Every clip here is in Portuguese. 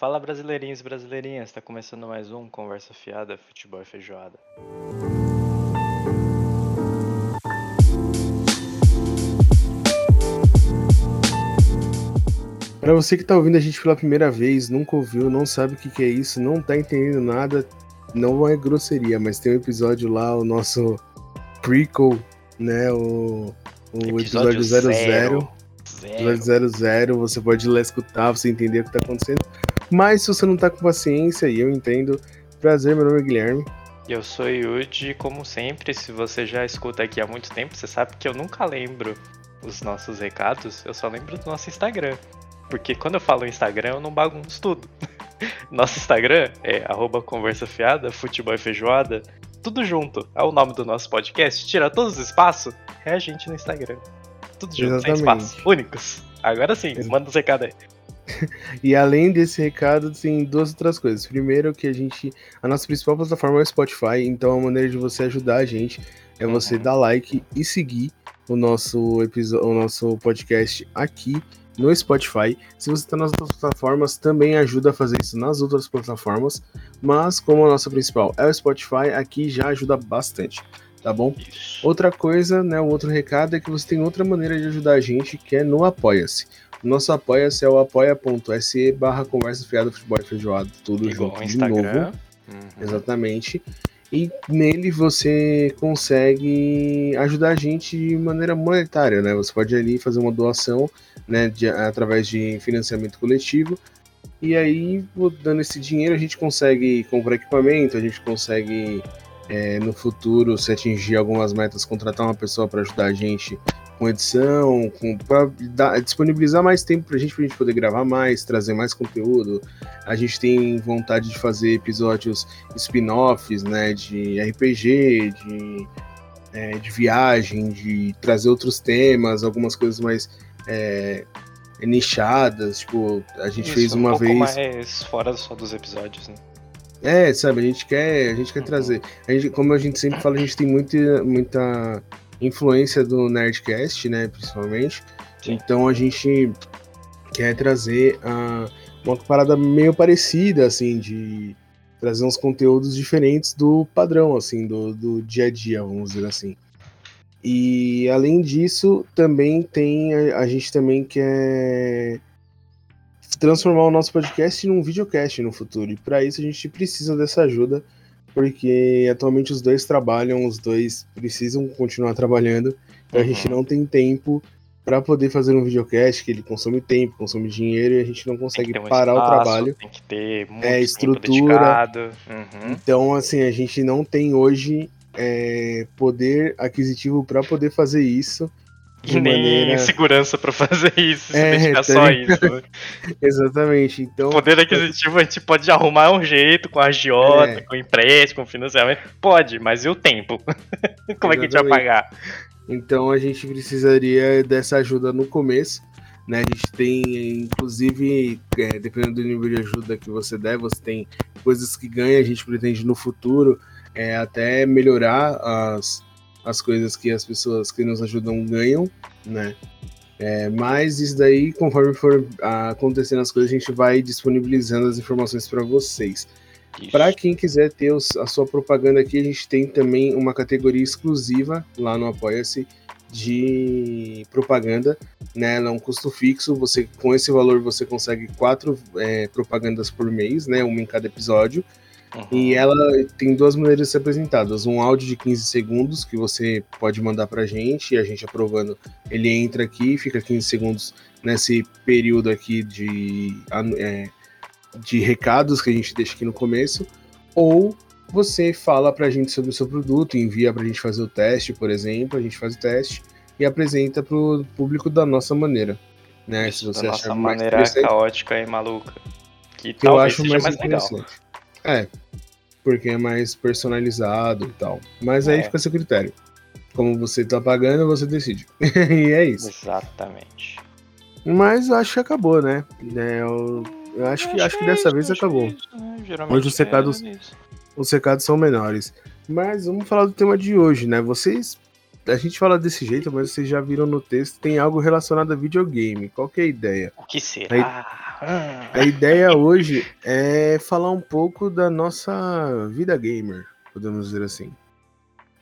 Fala brasileirinhos e brasileirinhas, tá começando mais um Conversa Fiada, Futebol e Feijoada. Para você que tá ouvindo a gente pela primeira vez, nunca ouviu, não sabe o que, que é isso, não tá entendendo nada, não é grosseria, mas tem um episódio lá, o nosso prequel, né? O, o episódio 00. Zero. Episódio 00, você pode ir lá escutar, você entender o que tá acontecendo. Mas se você não tá com paciência, e eu entendo, prazer, meu nome é Guilherme. Eu sou Yudi, como sempre, se você já escuta aqui há muito tempo, você sabe que eu nunca lembro os nossos recados, eu só lembro do nosso Instagram. Porque quando eu falo Instagram, eu não bagunço tudo. Nosso Instagram é arroba conversafiada, futebol e feijoada, tudo junto. É o nome do nosso podcast. Tira todos os espaços, é a gente no Instagram. Tudo junto, Exatamente. sem espaço. Únicos. Agora sim, manda os recados aí. e além desse recado, tem duas outras coisas. Primeiro, que a gente. A nossa principal plataforma é o Spotify, então a maneira de você ajudar a gente é você uhum. dar like e seguir o nosso, episódio, o nosso podcast aqui no Spotify. Se você está nas outras plataformas, também ajuda a fazer isso nas outras plataformas. Mas como a nossa principal é o Spotify, aqui já ajuda bastante. Tá bom? Outra coisa, né? O outro recado é que você tem outra maneira de ajudar a gente, que é no Apoia-se. Nosso Apoia-se é o apoia.se barra conversa fiada futebol e feijoado. Tudo Igual junto de novo. Uhum. Exatamente. E nele você consegue ajudar a gente de maneira monetária, né? Você pode ali fazer uma doação, né, de, através de financiamento coletivo. E aí, dando esse dinheiro, a gente consegue comprar equipamento, a gente consegue é, no futuro, se atingir algumas metas, contratar uma pessoa para ajudar a gente com edição, com, para disponibilizar mais tempo para a gente, pra gente poder gravar mais, trazer mais conteúdo. A gente tem vontade de fazer episódios spin-offs, né, de RPG, de, é, de viagem, de trazer outros temas, algumas coisas mais é, nichadas. Tipo, a gente Isso, fez uma um vez. mais fora só dos episódios, né? É, sabe, a gente quer, a gente quer uhum. trazer. A gente, como a gente sempre fala, a gente tem muita, muita influência do Nerdcast, né, principalmente. Sim. Então a gente quer trazer uh, uma parada meio parecida, assim, de trazer uns conteúdos diferentes do padrão, assim, do, do dia a dia, vamos dizer assim. E além disso, também tem a, a gente também quer transformar o nosso podcast num videocast no futuro. E para isso a gente precisa dessa ajuda porque atualmente os dois trabalham, os dois precisam continuar trabalhando, então uhum. a gente uhum. não tem tempo para poder fazer um videocast que ele consome tempo, consome dinheiro e a gente não consegue um parar espaço, o trabalho. Tem que ter muito é, estrutura. Uhum. Então, assim, a gente não tem hoje é, poder aquisitivo para poder fazer isso. E nem maneira... segurança para fazer isso, se é, dedicar só a isso. Né? Exatamente. Então, Poder aquisitivo a gente pode arrumar um jeito com a agiota, é. com empréstimo, com financiamento. Pode, mas e o tempo? Como Exatamente. é que a gente vai pagar? Então a gente precisaria dessa ajuda no começo. Né, a gente tem, inclusive, é, dependendo do nível de ajuda que você der, você tem coisas que ganha, a gente pretende no futuro é, até melhorar as, as coisas que as pessoas que nos ajudam ganham, né? É, mas isso daí, conforme for acontecendo as coisas, a gente vai disponibilizando as informações para vocês. Para quem quiser ter os, a sua propaganda aqui, a gente tem também uma categoria exclusiva lá no Apoia-se de propaganda, né? Ela é um custo fixo. Você com esse valor você consegue quatro é, propagandas por mês, né? Uma em cada episódio. Uhum. E ela tem duas maneiras de ser apresentadas. Um áudio de 15 segundos que você pode mandar pra gente e a gente aprovando, ele entra aqui, fica 15 segundos nesse período aqui de, é, de recados que a gente deixa aqui no começo. Ou você fala pra gente sobre o seu produto, envia pra gente fazer o teste, por exemplo, a gente faz o teste e apresenta pro público da nossa maneira. Né? Isso, Se você da nossa maneira caótica e maluca. Que, que eu acho mais, mais legal. É, porque é mais personalizado e tal. Mas aí é. fica a seu critério. Como você tá pagando, você decide. e é isso. Exatamente. Mas acho que acabou, né? É, eu, eu acho que, acho que dessa é vez acabou. Isso, né? Hoje os recados, é os recados são menores. Mas vamos falar do tema de hoje, né? Vocês. A gente fala desse jeito, mas vocês já viram no texto, tem algo relacionado a videogame. Qual que é a ideia? O que será? A ideia hoje é falar um pouco da nossa vida gamer, podemos dizer assim.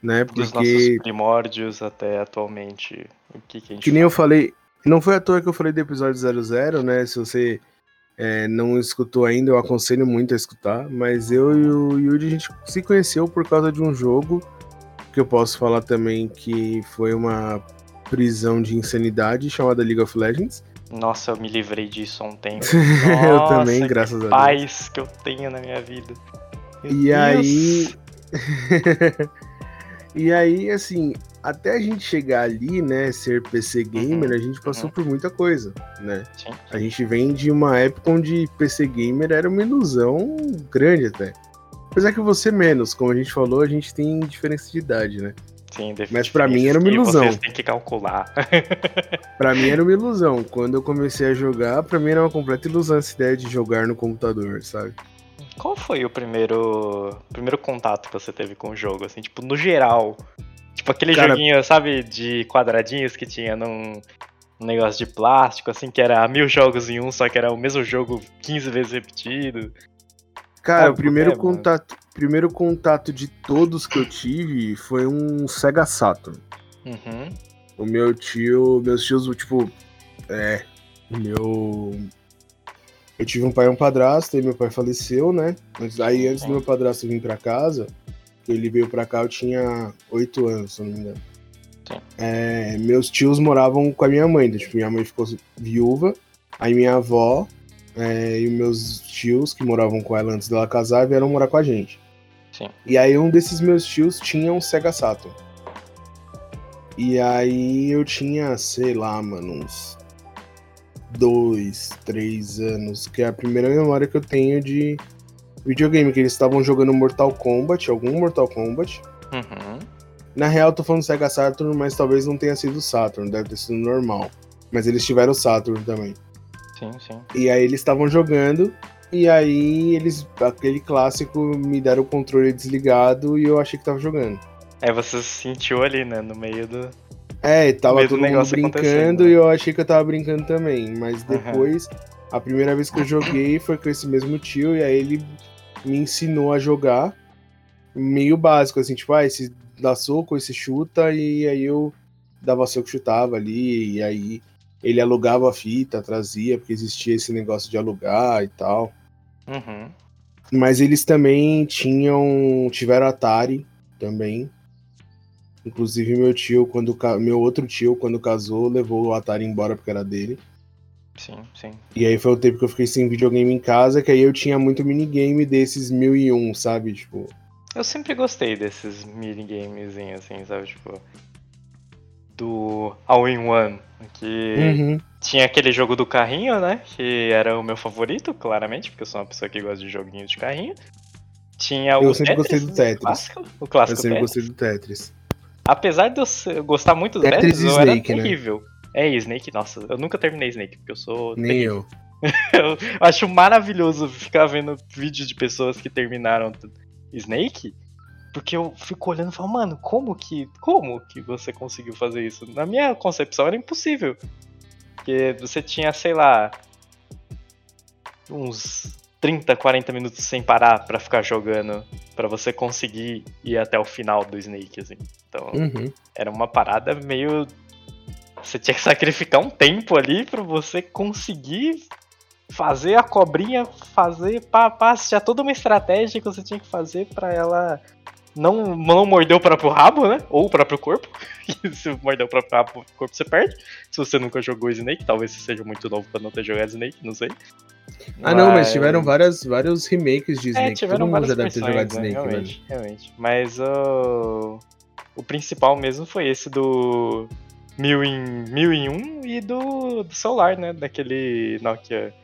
Né? Porque... Dos nossos primórdios até atualmente. O que, que a gente Que nem eu falei, não foi à toa que eu falei do episódio 00, né? Se você é, não escutou ainda, eu aconselho muito a escutar. Mas eu e o Yudi, a gente se conheceu por causa de um jogo que eu posso falar também que foi uma prisão de insanidade chamada League of Legends. Nossa, eu me livrei disso há um tempo. eu Nossa, também, que graças a Deus. paz que eu tenho na minha vida. Meu E Deus. aí. e aí, assim, até a gente chegar ali, né, ser PC gamer, Uhum, a gente passou uhum. por muita coisa, né? Sim. A gente vem de uma época onde PC gamer era uma ilusão grande até. Apesar que você menos, como a gente falou, a gente tem diferença de idade, né? Sim, Mas pra mim era uma ilusão. Vocês têm que calcular. Pra mim era uma ilusão. Quando eu comecei a jogar, pra mim era uma completa ilusão essa ideia de jogar no computador, sabe? Qual foi o primeiro primeiro contato que você teve com o jogo, assim, tipo, no geral? Tipo aquele Cara- joguinho, sabe, de quadradinhos que tinha num, num negócio de plástico, assim, que era mil jogos em um, só que era o mesmo jogo 15 vezes repetido. Cara, o primeiro contato, primeiro contato de todos que eu tive foi um Sega Saturn. Uhum. O meu tio, meus tios, tipo, é, o meu eu tive um pai e um padrasto, e meu pai faleceu, né? Mas aí antes do meu padrasto vir pra casa, ele veio pra cá, eu tinha oito anos, se não me engano. É, meus tios moravam com a minha mãe, então, tipo, minha mãe ficou viúva, aí minha avó é, e os meus tios, que moravam com ela antes dela casar, vieram morar com a gente. Sim. E aí um desses meus tios tinha um Sega Saturn. E aí eu tinha, sei lá, mano, uns dois, três anos, que é a primeira memória que eu tenho de videogame, que eles estavam jogando Mortal Kombat, algum Mortal Kombat. Uhum. Na real, eu tô falando Sega Saturn, mas talvez não tenha sido Saturn, deve ter sido normal. Mas eles tiveram Saturn também. Sim, sim. E aí eles estavam jogando, e aí eles, aquele clássico, me deram o controle desligado e eu achei que tava jogando. Aí você se sentiu ali, né, no meio do. É, tava todo mundo negócio brincando acontecendo, né? e eu achei que eu tava brincando também. Mas depois, a primeira vez que eu joguei foi com esse mesmo tio, e aí ele me ensinou a jogar meio básico, assim, tipo, ah, esse dá soco, esse chuta, e aí eu dava soco, chutava ali, e aí ele alugava a fita, trazia, porque existia esse negócio de alugar e tal. Uhum. Mas eles também tinham. tiveram Atari também. Inclusive meu tio, quando meu outro tio, quando casou, levou o Atari embora porque era dele. Sim, sim. E aí foi o tempo que eu fiquei sem videogame em casa, que aí eu tinha muito minigame desses 1001, sabe? Tipo, Eu sempre gostei desses minigames, assim, sabe? Tipo. Do All-in-One. Que uhum. tinha aquele jogo do carrinho, né? Que era o meu favorito, claramente, porque eu sou uma pessoa que gosta de joguinhos de carrinho. Tinha o Eu sempre gostei do Tetris. O clássico, o eu clássico sempre Tetris. gostei do Tetris. Apesar de eu gostar muito do Tetris Tetris, eu era Snake, né? terrível. É, e Snake, nossa, eu nunca terminei Snake, porque eu sou Nem terrível. eu. Eu acho maravilhoso ficar vendo vídeos de pessoas que terminaram Snake, porque eu fico olhando e falo, mano, como que, como que você conseguiu fazer isso? Na minha concepção era impossível. Porque você tinha, sei lá, uns 30, 40 minutos sem parar pra ficar jogando, pra você conseguir ir até o final do Snake, assim. Então, Uhum. era uma parada meio. Você tinha que sacrificar um tempo ali pra você conseguir fazer a cobrinha fazer pá, pá, tinha toda uma estratégia que você tinha que fazer pra ela não, não morder o próprio rabo, né? Ou o próprio corpo. Se morder o próprio rabo, o corpo você perde. Se você nunca jogou Snake, talvez você seja muito novo pra não ter jogado Snake, não sei. Ah, não, mas tiveram várias, vários remakes de Snake. É, tiveram Todo mundo já deve ter jogado né? Snake, velho. realmente, realmente. Mas o o principal mesmo foi esse do mil em, mil em um e do, do celular, né? Daquele Nokia.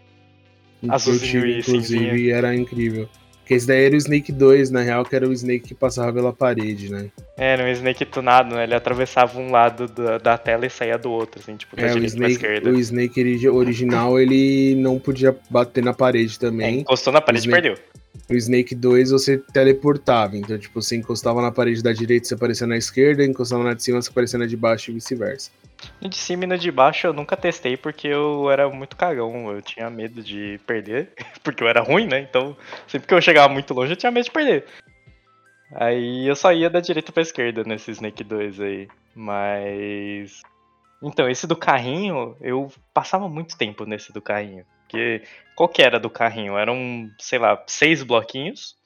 Azulzinho e inclusive, cinzinha. era incrível. Porque esse daí era o Snake 2, na real, que era o Snake que passava pela parede, né? Era um Snake tunado, né? Ele atravessava um lado da, da tela e saía do outro, assim, tipo, da É, o direita pra Snake, esquerda. o Snake origi- original, ele não podia bater na parede É, também. encostou na parede e Snake- perdeu. No Snake 2 você teleportava, então tipo, você encostava na parede da direita, você aparecia na esquerda, encostava na de cima, você aparecia na de baixo e vice-versa. No de cima e no de baixo eu nunca testei porque eu era muito cagão, eu tinha medo de perder, porque eu era ruim, né? Então, sempre que eu chegava muito longe eu tinha medo de perder. Aí eu só ia da direita pra esquerda nesse Snake 2 aí. Mas. Então, esse do carrinho, eu passava muito tempo nesse do carrinho. Porque qual que era do carrinho? Eram, sei lá, seis bloquinhos.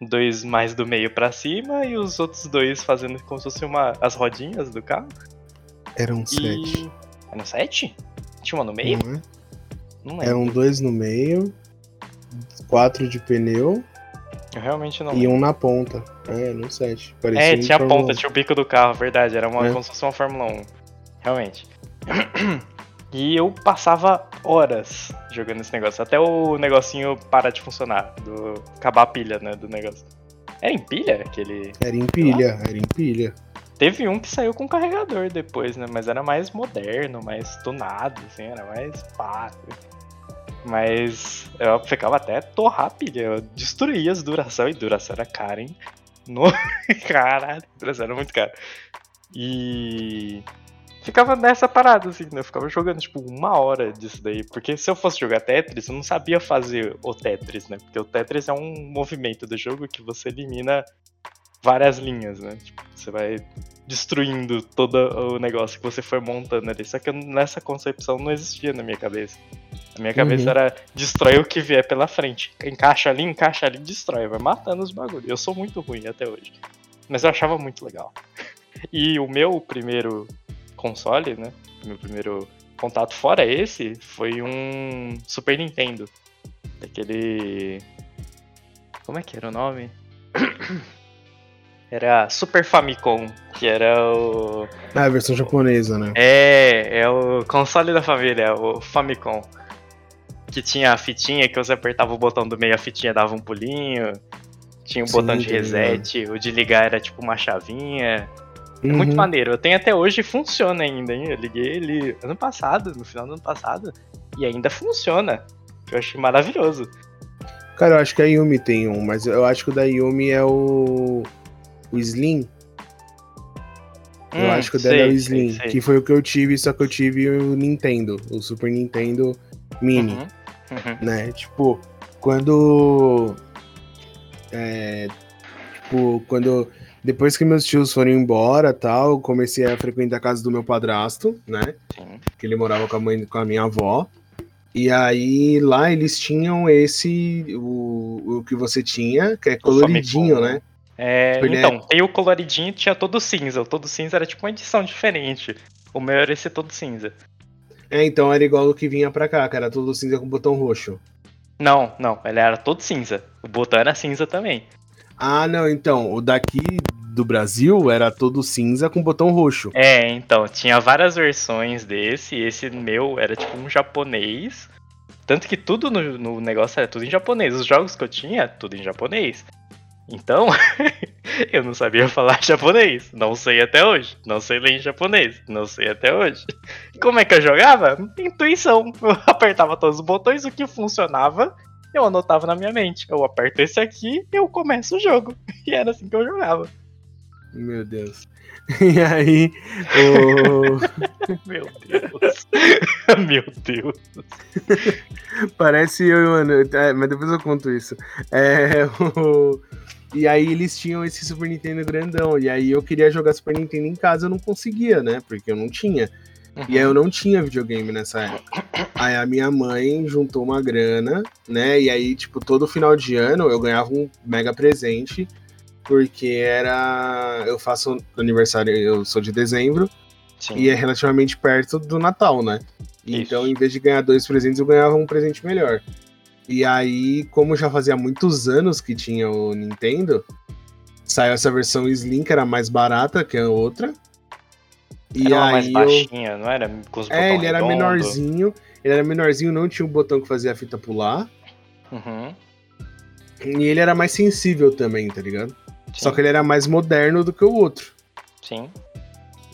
Dois mais do meio para cima e os outros dois fazendo como se fosse uma, as rodinhas do carro. Eram sete. Eram sete? Tinha uma no meio? Não, é? Não lembro. Eram dois no meio, quatro de pneu. Eu realmente não. E um na ponta. É, no sete. Parecia é, tinha a ponta, tinha o bico do carro, verdade. Era uma, é. como se fosse uma Fórmula 1. Realmente. E eu passava horas jogando esse negócio, até o negocinho parar de funcionar, do acabar a pilha, né, do negócio. Era em pilha aquele? Era em pilha, era em pilha. Teve um que saiu com carregador depois, né, mas era mais moderno, mais tunado, assim, era mais pá. Mas eu ficava até torrar eu destruía as duração, e duração era cara, hein? No... Caralho, duração era muito cara. E ficava nessa parada, assim, né? Eu ficava jogando, tipo, uma hora disso daí. Porque se eu fosse jogar Tetris, eu não sabia fazer o Tetris, né? Porque o Tetris é um movimento do jogo que você elimina várias linhas, né? Tipo, você vai destruindo todo o negócio que você foi montando ali. Só que nessa concepção não existia na minha cabeça. Minha cabeça uhum. era destrói o que vier pela frente. Encaixa ali, encaixa ali, destrói. Vai matando os bagulhos. Eu sou muito ruim até hoje. Mas eu achava muito legal. E o meu primeiro console, né? Meu primeiro contato fora esse foi um Super Nintendo. Daquele. Como é que era o nome? Era Super Famicom, que era o. Ah, a versão japonesa, né? É, é o console da família, o Famicom. Que tinha a fitinha que você apertava o botão do meio, a fitinha dava um pulinho. Tinha o um botão de reset, o de ligar era tipo uma chavinha. É muito uhum. maneiro. Eu tenho até hoje funciona ainda, hein? Eu liguei ele ano passado, no final do ano passado, e ainda funciona. Eu achei maravilhoso. Cara, eu acho que a Yumi tem um, mas eu acho que o da Yumi é o. O Slim. Hum, eu acho que o dela sei, é o Slim, sei, sei. que foi o que eu tive, só que eu tive o Nintendo, o Super Nintendo Mini. Uhum, uhum. Né? Tipo, quando. É, tipo, quando depois que meus tios foram embora tal, comecei a frequentar a casa do meu padrasto, né? Sim. Que ele morava com a mãe com a minha avó. E aí lá eles tinham esse o, o que você tinha, que é coloridinho, né? É, então, é... tem o coloridinho tinha todo cinza. O todo cinza era tipo uma edição diferente. O meu era esse todo cinza. É, então era igual o que vinha pra cá, que era todo cinza com botão roxo. Não, não, ele era todo cinza. O botão era cinza também. Ah, não, então, o daqui do Brasil era todo cinza com botão roxo. É, então, tinha várias versões desse, e esse meu era tipo um japonês. Tanto que tudo no, no negócio era tudo em japonês. Os jogos que eu tinha, tudo em japonês. Então, eu não sabia falar japonês. Não sei até hoje. Não sei ler em japonês. Não sei até hoje. Como é que eu jogava? Intuição. Eu apertava todos os botões, o que funcionava eu anotava na minha mente. Eu aperto esse aqui eu começo o jogo. E era assim que eu jogava. Meu Deus. E aí, o. Meu Deus. Meu Deus. Parece eu, mano. É, mas depois eu conto isso. É, o... E aí eles tinham esse Super Nintendo grandão. E aí eu queria jogar Super Nintendo em casa, eu não conseguia, né? Porque eu não tinha. Uhum. E aí eu não tinha videogame nessa época. Aí a minha mãe juntou uma grana, né? E aí, tipo, todo final de ano eu ganhava um mega presente, porque era. Eu faço aniversário, eu sou de dezembro, Sim. e é relativamente perto do Natal, né? Isso. Então, em vez de ganhar dois presentes, eu ganhava um presente melhor. E aí, como já fazia muitos anos que tinha o Nintendo, saiu essa versão Slim, que era mais barata que a outra. E era aí mais baixinha, eu... não era? Com os é, ele era menorzinho. Ele era menorzinho, não tinha o um botão que fazia a fita pular. Uhum. E ele era mais sensível também, tá ligado? Sim. Só que ele era mais moderno do que o outro. Sim.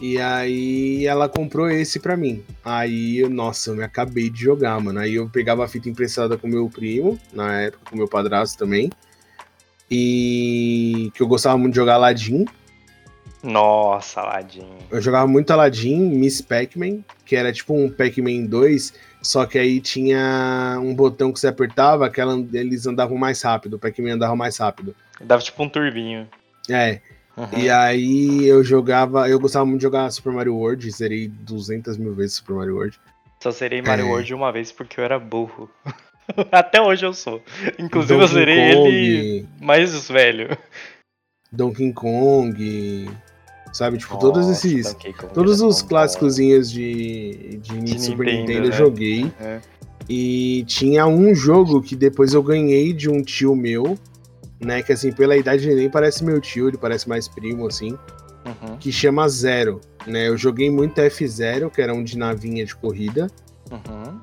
E aí ela comprou esse pra mim. Aí, nossa, eu me acabei de jogar, mano. Aí eu pegava a fita emprestada com meu primo, na época, com meu padrasto também. E que eu gostava muito de jogar Aladdin. Nossa, Aladdin. Eu jogava muito Aladdin, Miss Pac-Man, que era tipo um Pac-Man 2, só que aí tinha um botão que você apertava, que ela, eles andavam mais rápido, o Pac-Man andava mais rápido. Dava tipo um turbinho. É. Uhum. E aí eu jogava, eu gostava muito de jogar Super Mario World, zerei 200 mil vezes Super Mario World. Só zerei Mario é. World uma vez porque eu era burro. Até hoje eu sou. Inclusive Donkey eu zerei Kong, ele mais velho. Donkey Kong, sabe? Tipo, Nossa, todos esses. Todos os clássicos de, de, de Super Nintendo, Nintendo eu né? joguei. É. E tinha um jogo que depois eu ganhei de um tio meu, né? Que assim, pela idade ele nem parece meu tio, ele parece mais primo, assim. Uhum. Que chama Zero. Né? Eu joguei muito F0, que era um de navinha de corrida. Uhum.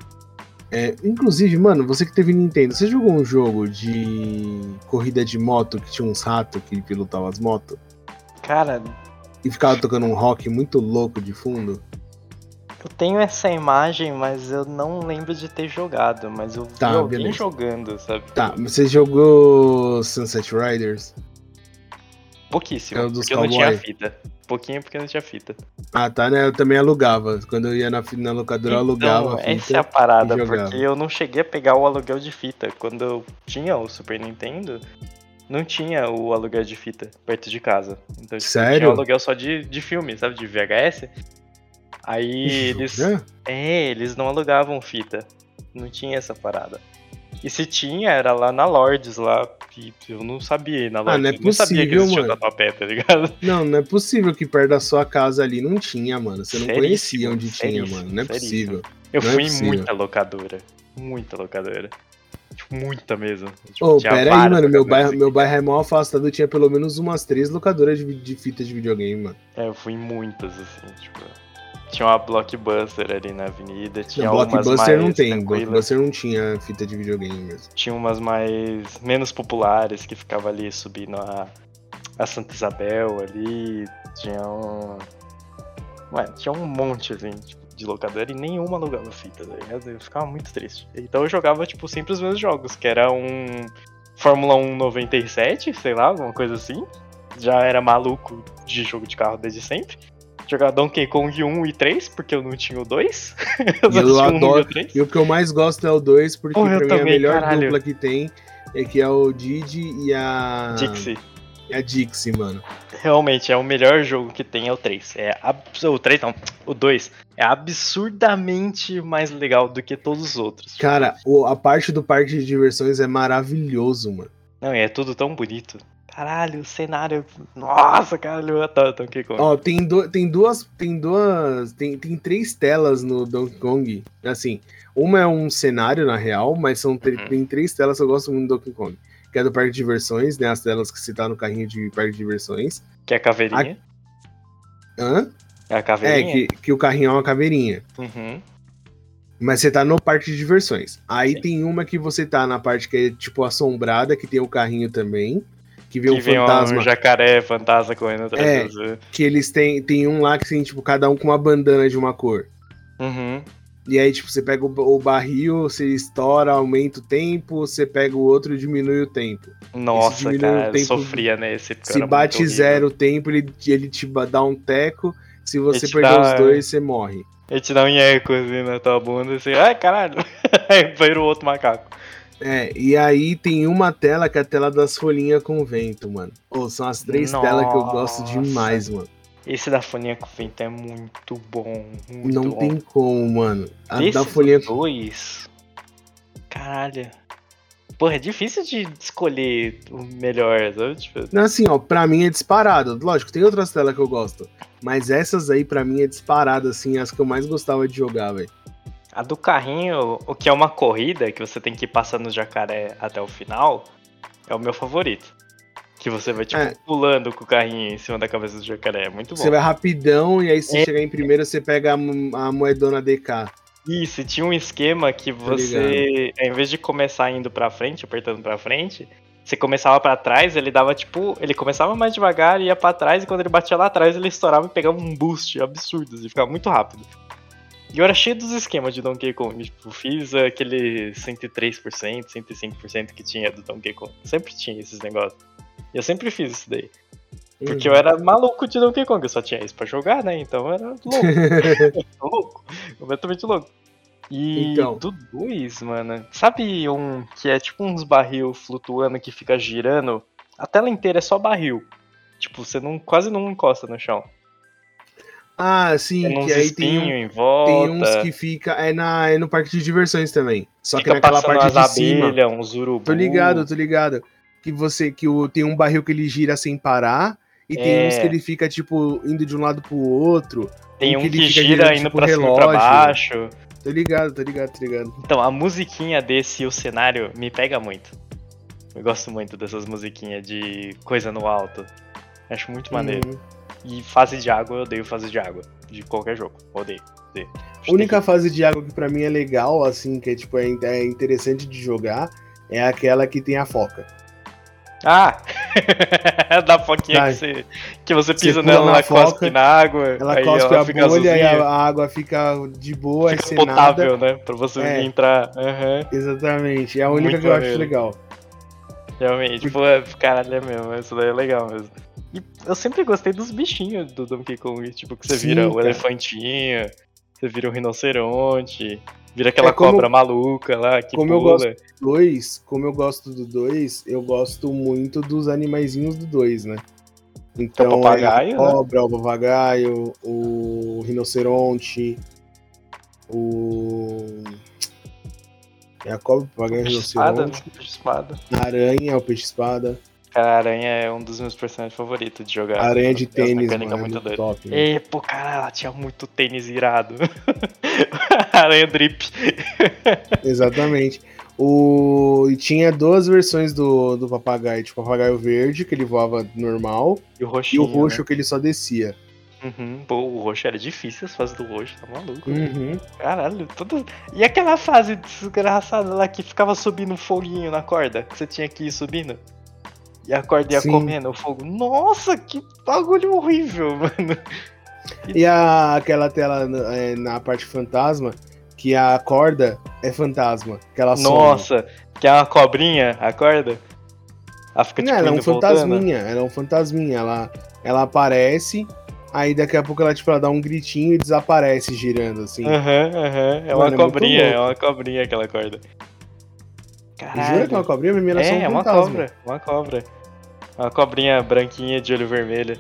É, inclusive, mano, você que teve Nintendo, você jogou um jogo de corrida de moto que tinha uns ratos que pilotavam as motos? Cara. E ficava tocando um rock muito louco de fundo? Eu tenho essa imagem, mas eu não lembro de ter jogado, mas eu vi tá, alguém beleza. jogando, sabe? Tá, você jogou Sunset Riders? Pouquíssimo, é porque eu não tinha fita. Pouquinho porque não tinha fita. Ah, tá, né? Eu também alugava. Quando eu ia na, na locadora, então, eu alugava. Fita essa é a parada, porque eu não cheguei a pegar o aluguel de fita. Quando eu tinha o Super Nintendo, não tinha o aluguel de fita perto de casa. Então tipo, Sério? tinha o aluguel só de, de filme, sabe? De VHS. Aí eles. É, eles não alugavam fita. Não tinha essa parada. E se tinha, era lá na Lords, lá. E eu não sabia na Lords. Ah, não é eu não sabia que existia mano. Tatuapé, tá ligado? Não, não é possível que perto da sua casa ali não tinha, mano. Você não conhecia onde tinha, mano. Não é possível. Eu não é fui é em muita locadora. Muita locadora. Tipo, muita mesmo. Tipo, Ô, oh, pera aí, mano. Meu bairro, meu bairro é mal afastado. Tinha pelo menos umas três locadoras de, de fitas de videogame, mano. É, eu fui em muitas, assim, tipo. Tinha uma Blockbuster ali na avenida. Tinha não, Blockbuster não tem, Blockbuster não tinha fita de videogame mesmo. Tinha umas mais. menos populares que ficava ali subindo a, a Santa Isabel ali. Tinha um. Ué, tinha um monte assim, tipo, de locadora e nenhuma alugava fita, tá ligado? Eu ficava muito triste. Então eu jogava, tipo, sempre os meus jogos, que era um Fórmula 1 97, sei lá, alguma coisa assim. Já era maluco de jogo de carro desde sempre jogar Donkey Kong 1 e 3, porque eu não tinha o 2. eu, eu adoro. E, e o que eu mais gosto é o 2, porque Pô, pra mim também, a melhor caralho. dupla que tem é que é o Didi e a. Dixie. E a Dixie, mano. Realmente, é o melhor jogo que tem é o 3. É abs... O 3 não, o 2. É absurdamente mais legal do que todos os outros. Cara, o, a parte do parque de diversões é maravilhoso, mano. Não, e é tudo tão bonito. Caralho, o cenário. Nossa, caralho, tá, Donkey Kong. Ó, tem, do, tem duas. Tem duas. Tem, tem três telas no Donkey Kong. Assim, uma é um cenário, na real, mas são uhum. tem três telas que eu gosto muito do Donkey Kong. Que é do parque de diversões, né? As telas que você tá no carrinho de parque de diversões. Que é a caveirinha. A... Hã? É a caveirinha? É, que, que o carrinho é uma caveirinha. Uhum. Mas você tá no parque de diversões. Aí Sim. tem uma que você tá na parte que é tipo assombrada, que tem o carrinho também que vê que um fantasma. Um jacaré fantasma correndo atrás é. Que eles têm. Tem um lá que tem, tipo, cada um com uma bandana de uma cor. Uhum. E aí, tipo, você pega o, o, barril, você estoura, aumenta o tempo, você pega o outro e diminui o tempo. Nossa, cara, o tempo, sofria nesse. Se bate zero o tempo, ele, ele te dá um teco. Se você perder dá... os dois, você morre. Ele te dá um nheco assim na tua bunda, assim, ai caralho, aí vira o outro macaco. É, e aí tem uma tela que é a tela das folhinhas com vento, mano. Ou são as três Nossa. telas que eu gosto demais, mano. Esse da folhinha com vento é muito bom. Muito Não bom. tem como, mano. A Desses da folhinha dois. Caralho. Porra, é difícil de escolher o melhor, sabe? Tipo... Não, assim, ó, pra mim é disparado. Lógico, tem outras telas que eu gosto. Mas essas aí, pra mim, é disparado, assim, as que eu mais gostava de jogar, velho. A do carrinho, o que é uma corrida, que você tem que ir passando o jacaré até o final, é o meu favorito. Que você vai, tipo, é. pulando com o carrinho em cima da cabeça do jacaré. É muito bom. Você vai rapidão e aí se é. chegar em primeiro, você pega a, a moedona DK. Isso, tinha um esquema que você, ao invés de começar indo pra frente, apertando pra frente, você começava para trás, ele dava tipo. Ele começava mais devagar, ia para trás, e quando ele batia lá atrás, ele estourava e pegava um boost absurdo, e assim, ficava muito rápido. E eu era cheio dos esquemas de Donkey Kong. Tipo, fiz aquele 103%, 105% que tinha do Donkey Kong. Sempre tinha esses negócios. E eu sempre fiz isso daí. Porque uhum. eu era maluco de Donkey Kong, eu só tinha isso pra jogar, né? Então eu era louco. louco. Completamente louco. E então. do 2, mano, sabe um que é tipo uns barril flutuando que fica girando? A tela inteira é só barril. Tipo, você não, quase não encosta no chão. Ah, sim, tem que aí tem, um, em volta. tem uns que fica. É, na, é no parque de diversões também. Só fica que naquela parte de abelha, cima. Uns urubu. Tô ligado, tô ligado. Que você. Que o, tem um barril que ele gira sem parar. E é. tem uns que ele fica, tipo, indo de um lado pro outro. Tem um que, que gira girando, indo tipo, pra relógio. cima pra baixo. Tô ligado, tô ligado, tô ligado. Então, a musiquinha desse e o cenário me pega muito. Eu gosto muito dessas musiquinhas de coisa no alto. Acho muito maneiro. Uhum. E fase de água, eu odeio fase de água. De qualquer jogo. Odeio. odeio. A única fase de água que pra mim é legal, assim, que é, tipo, é, é interessante de jogar, é aquela que tem a foca. Ah! da foquinha que você, que você pisa você nela, ela foca, cospe na água. Ela cospe ela a bolha e a, água fica de boa, fica potável, nada. né? Pra você é, entrar. Uhum. Exatamente. É a única Muito que eu acho legal. Realmente, tipo, é, caralho, é mesmo. Isso daí é legal mesmo. E eu sempre gostei dos bichinhos do Donkey Kong. Tipo, que você Sim, vira o elefantinho, você vira o rinoceronte. Vira aquela é cobra maluca lá que como pula. Eu gosto do dois, como eu gosto do 2, eu gosto muito dos animaizinhos do 2, né? Então, o papagaio, a cobra, né? o papagaio, o rinoceronte, o... É a cobra, o papagaio, o rinoceronte. Espada, né? A aranha, o peixe-espada. Cara, a aranha é um dos meus personagens favoritos de jogar. Aranha de tênis, mano, é muito top. Né? E, pô, cara, ela tinha muito tênis irado. aranha drip. Exatamente. O... E tinha duas versões do, do papagaio. Tipo, o papagaio verde, que ele voava normal. E o, roxinho, e o roxo, né? que ele só descia. Uhum. Pô, o roxo era difícil as fases do roxo, tá maluco. Uhum. Caralho. E aquela fase desgraçada lá que ficava subindo foguinho na corda? Que você tinha que ir subindo? E a corda ia Sim. comendo o fogo. Nossa, que bagulho horrível, mano. E a, aquela tela é, na parte fantasma, que a corda é fantasma. Que ela Nossa, que é uma cobrinha, a corda? Ela fica tipo, Não, ela é um fantasminha, voltando. ela é um fantasminha. Ela, ela aparece, aí daqui a pouco ela, tipo, ela dá um gritinho e desaparece girando, assim. Aham, uhum, aham. Uhum. É uma Mano, é cobrinha, é, é, uma cobrinha aquela corda. Caralho. Jura que é uma cobrinha? Pra mim é, só um é uma cobra, uma cobra. Uma cobrinha branquinha de olho vermelho.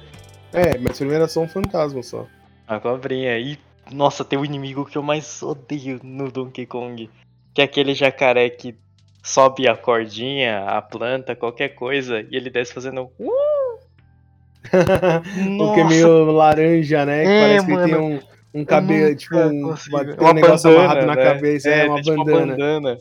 É, mas primeiro era só um fantasma só. A cobrinha. E, nossa, tem o inimigo que eu mais odeio no Donkey Kong. Que é aquele jacaré que sobe a cordinha, a planta, qualquer coisa, e ele desce fazendo. Uh! o que é meio laranja, né? Que é, parece mano, que tem um, um cabelo, tipo, um, uma, um negócio bandana, amarrado na né? cabeça, é, é uma bandana. Tipo uma bandana.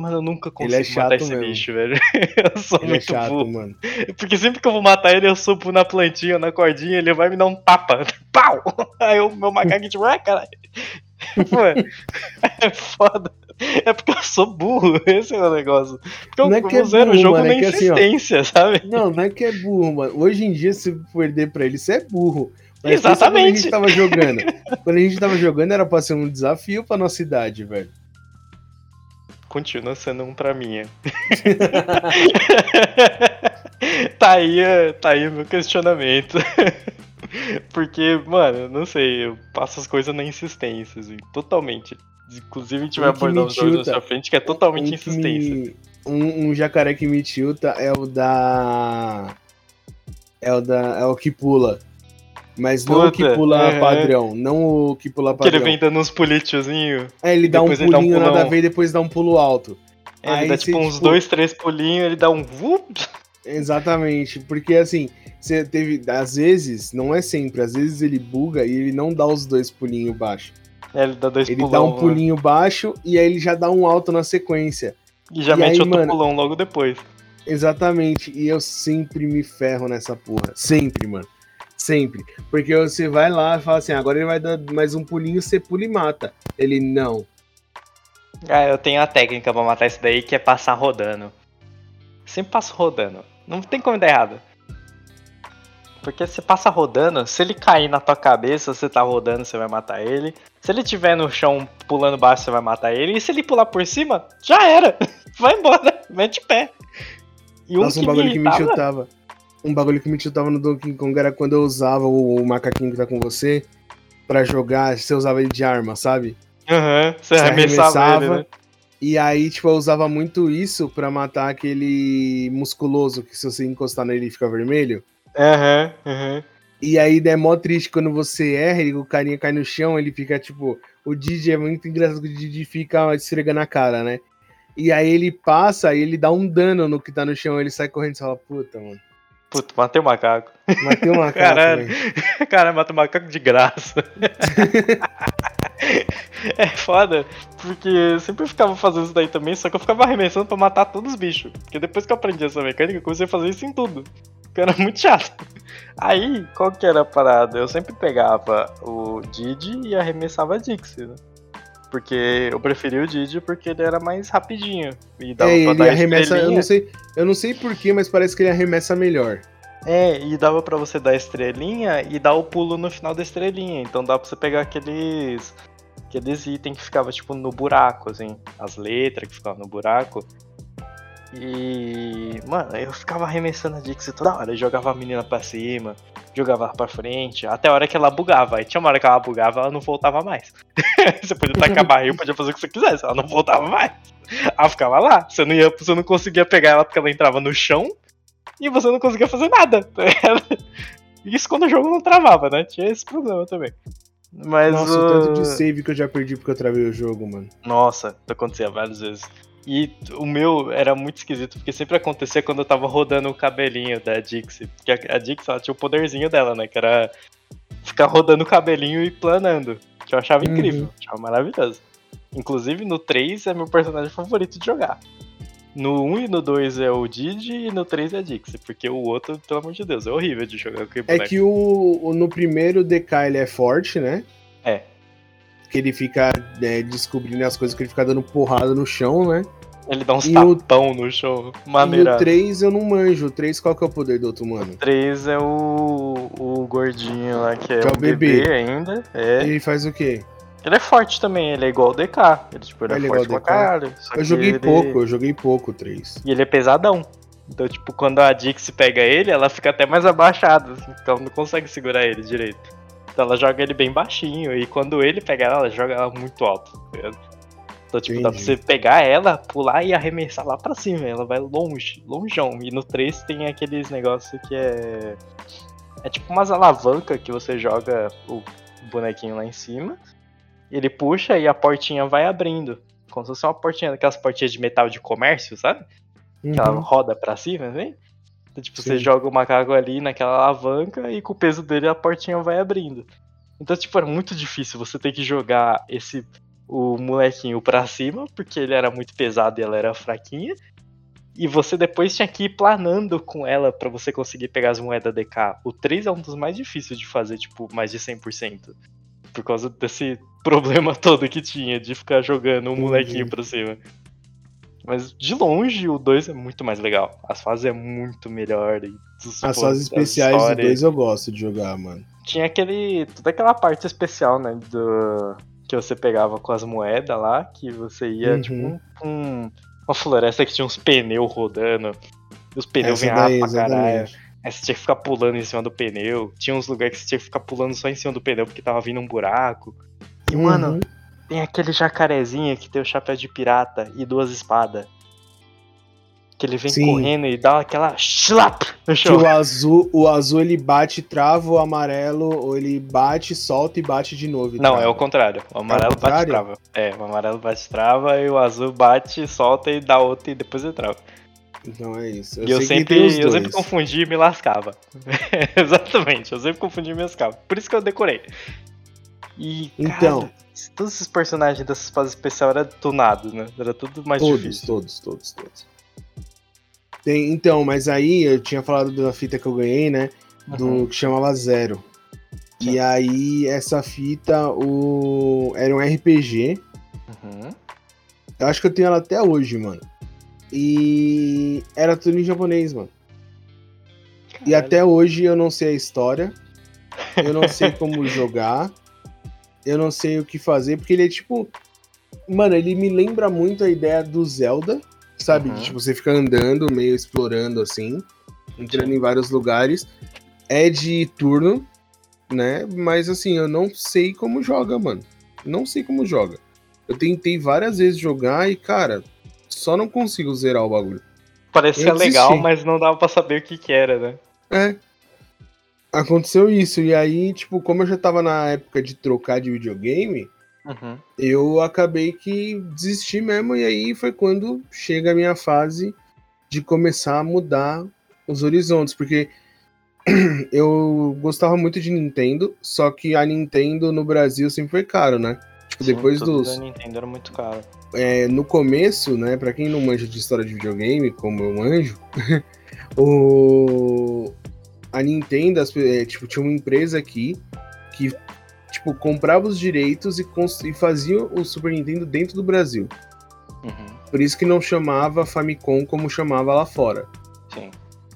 Mano, eu nunca consigo ele é chato matar esse mesmo. bicho, velho. Eu sou ele muito é chato, burro. mano. Porque sempre que eu vou matar ele, eu subo na plantinha, na cordinha, ele vai me dar um tapa. Pau! Aí o meu macaco tipo, ah, caralho. Pô, é foda. É porque eu sou burro, esse é o negócio. Porque não eu, é que é zero burro, o jogo mano, na é insistência, assim, sabe? Não, não é que é burro, mano. Hoje em dia, se perder pra ele, você é burro. Mas Exatamente. Quando a gente tava jogando. quando a gente tava jogando, era pra ser um desafio pra nossa idade, velho continua sendo um pra mim. tá aí, tá aí o meu questionamento. Porque, mano, não sei, eu passo as coisas na insistência, assim, totalmente. Inclusive, a gente vai abordar os jogos na sua frente que é totalmente um insistência. Me... Um, um, jacaré que me tilta é o da. É o da. É o que pula. Mas Puta, não o que pula é, padrão, não o que pula padrão. Que ele vem dando uns pulitiozinhos. É, ele dá um pulinho um nada a ver e depois dá um pulo alto. É, ele dá tipo uns tipo... dois, três pulinhos, ele dá um Exatamente, porque assim, você teve. Às vezes, não é sempre, às vezes ele buga e ele não dá os dois pulinhos baixo. É, ele dá dois Ele pulão, dá um né? pulinho né? baixo e aí ele já dá um alto na sequência. E já e mete aí, outro mano, pulão logo depois. Exatamente, e eu sempre me ferro nessa porra. Sempre, mano. Sempre. Porque você vai lá e fala assim, agora ele vai dar mais um pulinho, você pula e mata. Ele, não. Ah, eu tenho a técnica pra matar isso daí, que é passar rodando. sempre passa rodando. Não tem como dar errado. Porque você passa rodando, se ele cair na tua cabeça, você tá rodando, você vai matar ele. Se ele tiver no chão pulando baixo, você vai matar ele. E se ele pular por cima, já era. Vai embora, mete pé. E um Nossa, um bagulho me que me chutava. Um bagulho que me chutava no Donkey Kong era quando eu usava o, o macaquinho que tá com você para jogar, você usava ele de arma, sabe? Aham, uhum, você, você arremessava, arremessava ele, né? E aí, tipo, eu usava muito isso para matar aquele musculoso que se você encostar nele fica vermelho. Aham, uhum, aham. Uhum. E aí é mó triste quando você erra e o carinha cai no chão, ele fica tipo. O Didi é muito engraçado que o Didi fica esfregando a cara, né? E aí ele passa e ele dá um dano no que tá no chão, ele sai correndo e fala, puta, mano. Puta, matei o macaco. Matei o macaco. Caralho, cara, matei o macaco de graça. é foda, porque eu sempre ficava fazendo isso daí também, só que eu ficava arremessando pra matar todos os bichos. Porque depois que eu aprendi essa mecânica, eu comecei a fazer isso em tudo. Porque era muito chato. Aí, qual que era a parada? Eu sempre pegava o Didi e arremessava a Dixie, né? Porque eu preferi o Didi porque ele era mais rapidinho. E dava é, pra ele dar arremessa, eu não sei, eu não sei porquê, mas parece que ele arremessa melhor. É, e dava para você dar estrelinha e dar o pulo no final da estrelinha. Então dá pra você pegar aqueles aqueles itens que ficava tipo no buraco, assim, as letras que ficavam no buraco. E, mano, eu ficava arremessando a Dixie toda hora, eu jogava a menina pra cima, jogava pra frente, até a hora que ela bugava. Aí tinha uma hora que ela bugava, ela não voltava mais. você podia tacar barril, podia fazer o que você quisesse, ela não voltava mais. Ela ficava lá, você não, ia, você não conseguia pegar ela porque ela entrava no chão e você não conseguia fazer nada. Isso quando o jogo não travava, né? Tinha esse problema também. Mas, Nossa, o tanto de save que eu já perdi porque eu travei o jogo, mano. Nossa, acontecia várias vezes. E o meu era muito esquisito, porque sempre acontecia quando eu tava rodando o cabelinho da Dixie. Porque a, Dixie ela tinha o poderzinho dela, né? Que era ficar rodando o cabelinho e planando. Que eu achava uhum. incrível, achava maravilhoso. Inclusive no 3 é meu personagem favorito de jogar. No 1 e no 2 é o Didi e no 3 é a Dixie, porque o outro, pelo amor de Deus, é horrível de jogar com É que o, o, no primeiro DK ele é forte, né? É que ele fica é, descobrindo as coisas que ele fica dando porrada no chão, né? Ele dá uns e tapão o... no chão. Maneira. E o 3 eu não manjo. O 3 qual que é o poder do outro mano? O 3 é o, o gordinho lá, que é, que é o bebê. bebê. ainda. É. E ele faz o quê? Ele é forte também, ele é igual o DK. Ele, tipo, ele, é ele é forte pra caralho. Eu joguei ele... pouco, eu joguei pouco o 3. E ele é pesadão. Então, tipo, quando a Dix pega ele, ela fica até mais abaixada, assim, então não consegue segurar ele direito. Então ela joga ele bem baixinho. E quando ele pega ela, ela joga ela muito alto. Tá então, tipo, Entendi. dá pra você pegar ela, pular e arremessar lá pra cima. Ela vai longe, longeão. E no 3 tem aqueles negócios que é. É tipo umas alavancas que você joga o bonequinho lá em cima. Ele puxa e a portinha vai abrindo. Como se fosse uma portinha, daquelas portinhas de metal de comércio, sabe? Uhum. Que ela roda pra cima, assim. Então, tipo, Sim. você joga o macaco ali naquela alavanca e com o peso dele a portinha vai abrindo. Então, tipo, era muito difícil você ter que jogar esse o molequinho pra cima, porque ele era muito pesado e ela era fraquinha. E você depois tinha que ir planando com ela para você conseguir pegar as moedas DK. O 3 é um dos mais difíceis de fazer, tipo, mais de 100%. Por causa desse problema todo que tinha de ficar jogando um molequinho uhum. pra cima. Mas de longe o 2 é muito mais legal. As fases é muito melhor. As fases especiais do 2 eu gosto de jogar, mano. Tinha aquele. toda aquela parte especial, né? Do. Que você pegava com as moedas lá, que você ia, uhum. tipo, um, um, uma floresta que tinha uns pneus rodando. E os pneus vinham pra caralho. Aí você tinha que ficar pulando em cima do pneu. Tinha uns lugares que você tinha que ficar pulando só em cima do pneu porque tava vindo um buraco. E, uhum. mano, tem aquele jacarezinho que tem o chapéu de pirata e duas espadas. Que ele vem Sim. correndo e dá aquela slap no chão. Que o azul, o azul ele bate, trava, o amarelo, ou ele bate, solta e bate de novo. Não, trava. é o contrário. O amarelo é bate, trava. É, o amarelo bate, trava, e o azul bate, solta e dá outra e depois ele trava. Então é isso. Eu e eu sempre, eu sempre confundi e me lascava. Exatamente, eu sempre confundi e me lascava. Por isso que eu decorei. E, então, cara, todos esses personagens dessas fases especial era tunado, né? Era tudo mais todos, difícil. Todos, todos, todos. Tem, então, mas aí eu tinha falado da fita que eu ganhei, né? Do uhum. que chamava Zero. Sim. E aí, essa fita o... era um RPG. Uhum. Eu acho que eu tenho ela até hoje, mano. E era tudo em japonês, mano. E Caralho. até hoje eu não sei a história. Eu não sei como jogar. Eu não sei o que fazer, porque ele é tipo. Mano, ele me lembra muito a ideia do Zelda, sabe? Uhum. Tipo, você fica andando, meio explorando assim, entrando em vários lugares. É de turno, né? Mas assim, eu não sei como joga, mano. Não sei como joga. Eu tentei várias vezes jogar e, cara, só não consigo zerar o bagulho. Parecia eu desisti. legal, mas não dava pra saber o que que era, né? É. Aconteceu isso. E aí, tipo, como eu já tava na época de trocar de videogame, Uhum. eu acabei que desisti mesmo. E aí foi quando chega a minha fase de começar a mudar os horizontes. Porque eu gostava muito de Nintendo, só que a Nintendo no Brasil sempre foi caro, né? Tipo, Sim, depois dos. da Nintendo era muito caro. é, no começo, né, Pra quem não manja de história de videogame, como eu manjo, o a Nintendo, as é, tipo, tinha uma empresa aqui que tipo comprava os direitos e, e fazia o Super Nintendo dentro do Brasil. Uhum. Por isso que não chamava Famicom como chamava lá fora. Sim.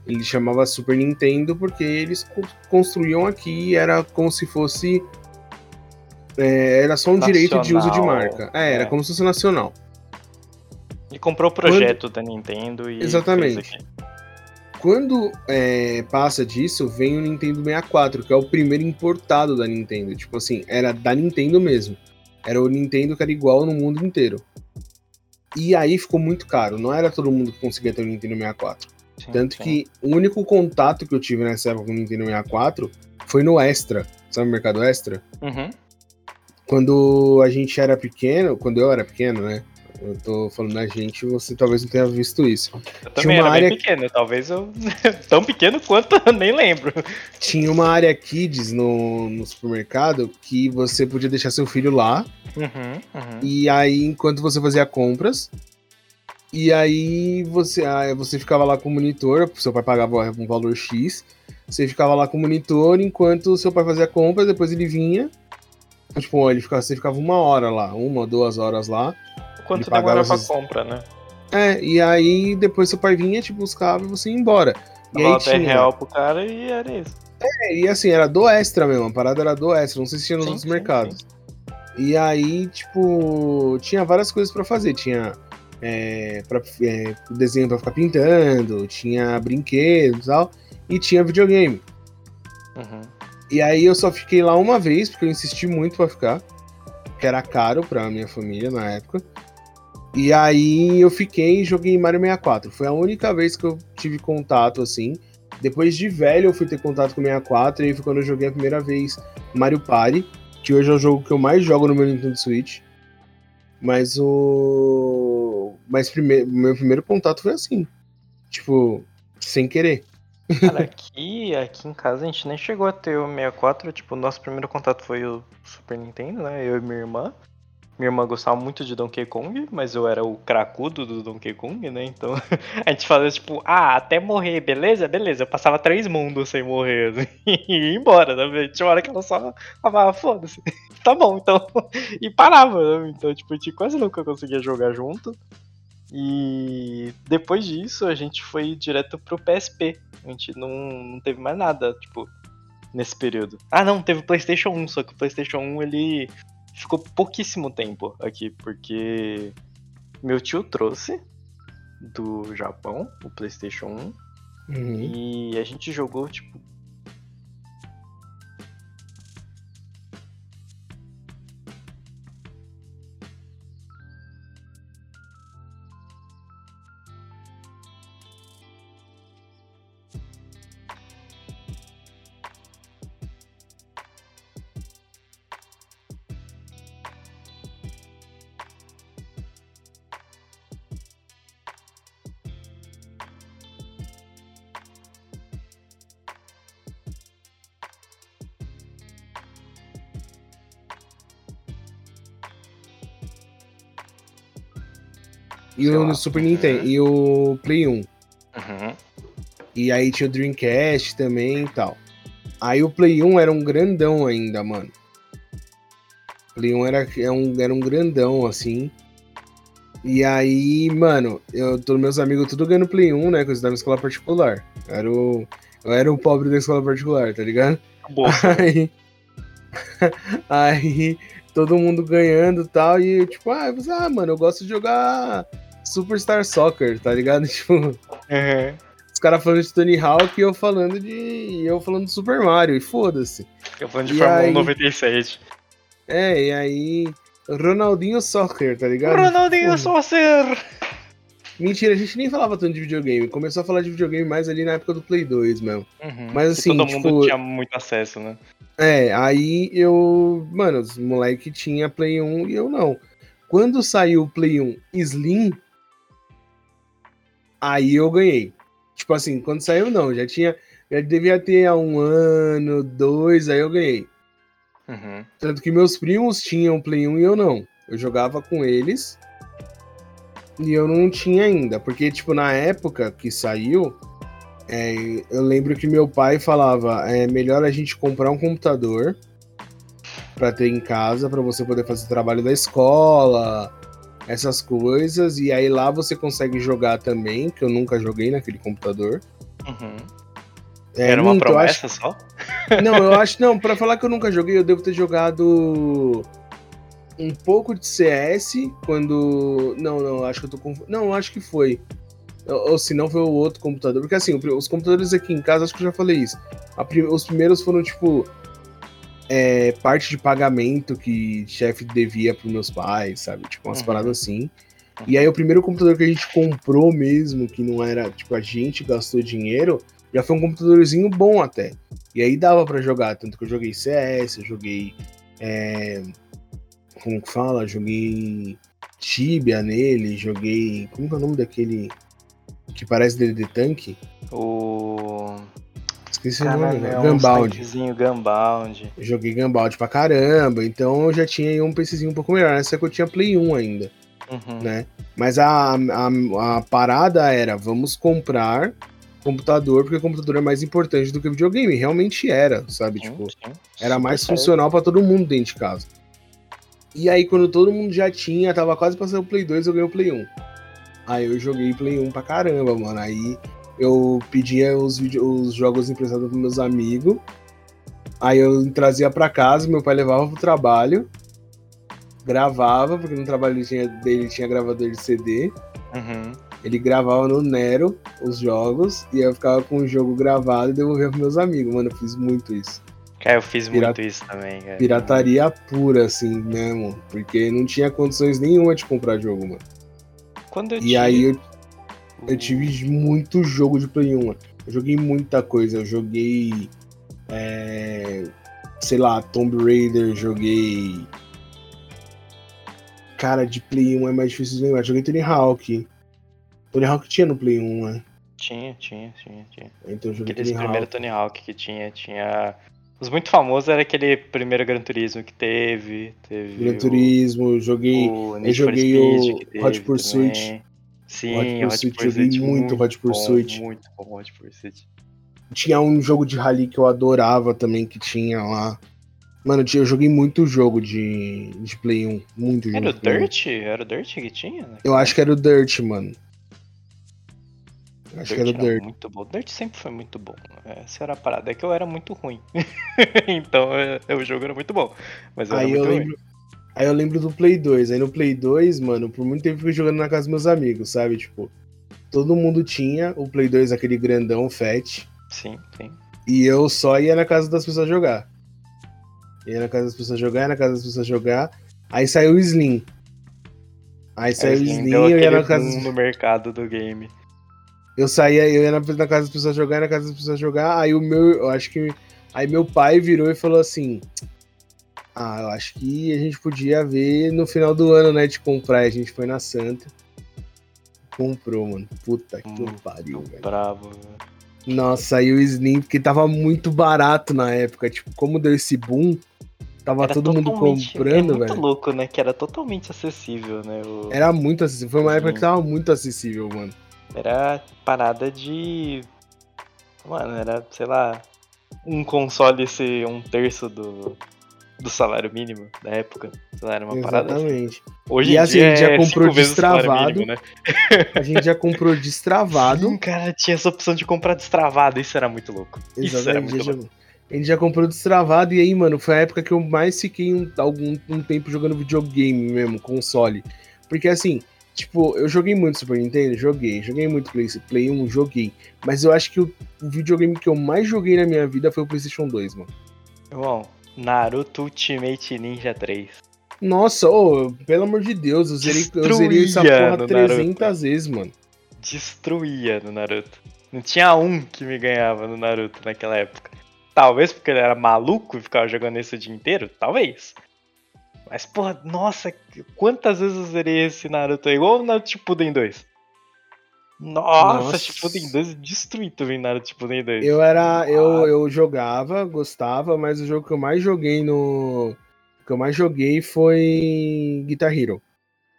Ele chamava Super Nintendo porque eles co- construíam aqui e era como se fosse é, era só um direito de uso de Nacional, marca. É, era é. como se fosse nacional. E comprou o projeto da Nintendo e. Exatamente. Quando é, passa disso, vem o Nintendo 64, que é o primeiro importado da Nintendo. Tipo assim, era da Nintendo mesmo. Era o Nintendo que era igual no mundo inteiro. E aí ficou muito caro. Não era todo mundo que conseguia ter o Nintendo 64. Sim, Tanto sim. que o único contato que eu tive nessa época com o Nintendo 64 foi no Extra. Sabe o mercado Extra? Uhum. Quando a gente era pequeno, quando eu era pequeno, né? Eu tô falando da gente, você talvez não tenha visto isso. Eu também uma era área bem pequeno, talvez eu. Tão pequeno quanto eu nem lembro. Tinha uma área Kids no, no supermercado que você podia deixar seu filho lá. Uhum, uhum. E aí, enquanto você fazia compras, e aí você, aí você ficava lá com o monitor, seu pai pagava um valor X, você ficava lá com o monitor enquanto seu pai fazia compras, depois ele vinha. Tipo, ele ficava, você ficava uma hora lá, uma, duas horas lá. Quanto ele pagava demora pra essas- compra, né? É, e aí depois seu pai vinha, te buscava e você ia embora. E aí Dava 10 tinha. real pro cara e era isso. É, e assim, era do extra mesmo, a parada era do extra, não sei se tinha nos Sim, outros sim, mercados. sim. E aí, tipo, tinha várias coisas pra fazer. Tinha é, pra, é, desenho pra ficar pintando, tinha brinquedos e tal, e tinha videogame. Uhum. E aí eu só fiquei lá uma vez, porque eu insisti muito pra ficar, que era caro pra minha família na época. E aí eu fiquei e joguei Mario 64. Foi a única vez que eu tive contato assim. Depois de velho eu fui ter contato com o 64 e aí foi quando eu joguei a primeira vez Mario Party, que hoje é o jogo que eu mais jogo no meu Nintendo Switch. Mas o mas primeiro, meu primeiro contato foi assim. Tipo, sem querer. Cara, aqui, aqui em casa a gente nem chegou a ter o 64. Tipo, o nosso primeiro contato foi o Super Nintendo, né? Eu e minha irmã. Minha irmã gostava muito de Donkey Kong, mas eu era o cracudo do Donkey Kong, né? Então a gente fazia tipo, ah, até morrer, beleza? Beleza. Eu passava três mundos sem morrer, assim, e ia embora, né? Tinha uma hora que ela só falava, foda-se, tá bom, então. E parava, né? Então, tipo, a gente quase nunca conseguia jogar junto. E depois disso a gente foi direto pro PSP. A gente não, não teve mais nada, tipo, nesse período. Ah, não, teve PlayStation 1, só que o PlayStation 1 ele ficou pouquíssimo tempo aqui, porque meu tio trouxe do Japão o PlayStation 1 Uhum. e a gente jogou, tipo. E Sei o lá. Super Uhum. Nintendo e o Play 1. Uhum. E aí tinha o Dreamcast também e tal. Aí o Play 1 era um grandão ainda, mano. O Play 1 era, é um, era um grandão, assim. E aí, mano, eu tô meus amigos tudo ganhando Play 1, né? Coisa da minha escola particular. Eu era o, eu era o pobre da escola particular, tá ligado? Bolsa. Aí, aí todo mundo ganhando e tal. E eu, tipo, ah, eu, falei, ah, mano, eu gosto de jogar Superstar Soccer, tá ligado? Tipo, Uhum. os caras falando de Tony Hawk e eu falando de. e eu falando de Super Mario, e foda-se. Eu falando de E Fórmula aí? 1 97. É, e aí. Ronaldinho Soccer, tá ligado? Ronaldinho Porra. Saucer! Mentira, a gente nem falava tanto de videogame. Começou a falar de videogame mais ali na época do Play 2 mesmo. Uhum. Mas, Que assim, todo tipo, mundo tinha muito acesso, né? É, aí eu. Mano, os moleque tinha Play 1 e eu não. Quando saiu o Play 1 Slim, aí eu ganhei. Tipo assim, quando saiu, não. Já tinha. Já devia ter há um ano, dois, aí eu ganhei. Uhum. Tanto que meus primos tinham Play 1 e eu não. Eu jogava com eles. E eu não tinha ainda. Porque, tipo, na época que saiu, é, eu lembro que meu pai falava: é melhor a gente comprar um computador pra ter em casa, pra você poder fazer trabalho da escola, essas coisas. E aí lá você consegue jogar também, que eu nunca joguei naquele computador. Uhum. É, Era uma minto, eu acho- promessa só? não, eu acho não. Pra falar que eu nunca joguei, eu devo ter jogado um pouco de CS quando. Não, não, acho que eu tô confu... Não, acho que foi. Ou, ou se não foi o outro computador. Porque assim, os computadores aqui em casa, acho que eu já falei isso. Prim- Os primeiros foram tipo. É, parte de pagamento que chefe devia pros meus pais, sabe? Tipo, umas Uhum. paradas assim. E aí o primeiro computador que a gente comprou mesmo, que não era, tipo, a gente gastou dinheiro, já foi um computadorzinho bom até. E aí dava pra jogar, tanto que eu joguei CS, eu joguei. é, como que fala? Joguei Tibia nele, joguei. Como que é o nome daquele que parece DD Tank? O. Esqueci o nome, Caralho, né? é um Gunbound. Gunbound. Joguei Gunbound pra caramba, então eu já tinha um PCzinho um pouco melhor. Nessa que eu tinha Play 1 ainda. Uhum. né? Mas a, a, a parada era, vamos comprar computador, porque computador é mais importante do que videogame. Realmente era, sabe? Sim, Tipo, sim. era Super mais sério. funcional pra todo mundo dentro de casa. E aí, quando todo mundo já tinha, tava quase sair o Play 2, eu ganhei o Play 1. Aí eu joguei Play 1 pra caramba, mano. Aí eu pedia os, os jogos emprestados pros meus amigos. Aí eu trazia pra casa, meu pai levava pro trabalho. Gravava, porque no trabalho tinha- dele tinha gravador de CD. Uhum. Ele gravava no Nero os jogos e eu ficava com o jogo gravado e devolvia pros meus amigos. Mano, eu fiz muito isso. Cara, eu fiz Pirata- muito isso também, cara. Pirataria pura, assim, mesmo. Porque não tinha condições nenhuma de comprar jogo, mano. Quando eu E tive- aí eu, eu tive muito jogo de Play 1. mano. Eu joguei muita coisa. Eu joguei. é, sei lá, Tomb Raider, joguei. Cara, de Play 1 é mais difícil de lembrar. Joguei Tony Hawk. Tony Hawk tinha no Play 1, né? Tinha, tinha, tinha, tinha. Então eu joguei Aqueles Tony primeiros Hawk. Tony Hawk que tinha, tinha. Os muito famosos era aquele primeiro Gran Turismo que teve. Teve Gran o- Turismo, joguei. eu joguei o Hot Pursuit. também. Sim, Hot Hot Pursuit, Pursuit, joguei muito Hot bom, Pursuit. muito bom Hot Pursuit. Tinha um jogo de rally que eu adorava também, que tinha lá. Mano, eu joguei muito jogo de, de Play 1. Muito jogo. Era o de Play 1. Dirt? Era o Dirt que tinha? né? Eu acho que era o Dirt, mano. Eu acho que era o Dirt. muito bom. Dirt sempre foi muito bom. Essa era a parada. É que eu era muito ruim. então é, o jogo era muito bom. Mas eu Aí era eu, muito ruim. Aí eu lembro do Play 2. Aí no Play 2, mano, por muito tempo eu fui jogando na casa dos meus amigos, sabe? Tipo, todo mundo tinha o Play 2, aquele grandão, fat. Sim, sim. E eu só ia na casa das pessoas jogar. Ia na casa das pessoas jogar, ia na casa das pessoas jogar. Aí saiu o Slim. Aí saiu o Slim, deu eu ia na casa. no mercado do game. Eu saía, eu ia na, na casa das pessoas jogar, ia na casa das pessoas jogar. Aí o meu, eu acho que. Aí meu pai virou e falou assim: Ah, eu acho que a gente podia ver no final do ano, né? De comprar. A gente foi na Santa. Comprou, mano. Puta que Muito pariu, velho. Bravo. velho. Nossa, aí o Slim, porque tava muito barato na época. Tipo, como deu esse boom, tava Era todo mundo comprando, é muito velho. louco, né? Que era totalmente acessível, né? O- Era muito acessível. Foi uma época Slim. que tava muito acessível, mano. Era parada de. Mano, era, sei lá, um console ser um terço do, do salário mínimo da época. Salário uma parada. assim. Exatamente. Hoje E em assim, dia a gente já é comprou destravado. mínimo, né? A gente já comprou destravado. Sim, cara, tinha essa opção de comprar destravado. Isso era muito louco. Isso era Exatamente. muito já- louco. A gente já comprou destravado e aí, mano, foi a época que eu mais fiquei um, algum um tempo jogando videogame mesmo, console. Porque assim, tipo, eu joguei muito Super Nintendo, joguei, joguei muito Play, Play 1, joguei. Mas eu acho que o, o videogame que eu mais joguei na minha vida foi o PlayStation 2, mano. Irmão, Naruto Ultimate Ninja 3. Nossa, ô, pelo amor de Deus, eu zerei, eu zerei essa porra no 300 vezes, mano. Destruía no Naruto. Não tinha um que me ganhava no Naruto naquela época. Talvez porque ele era maluco e ficava jogando isso o dia inteiro? Talvez. Mas, porra, nossa, quantas vezes eu zerei esse Naruto? aí? Igual o Naruto Shippuden 2. Nossa, Nossa. Shippuden 2 é destruí também Naruto Shippuden 2. Eu era. Eu, eu jogava, gostava, mas o jogo que eu mais joguei no. Que eu mais joguei foi Guitar Hero.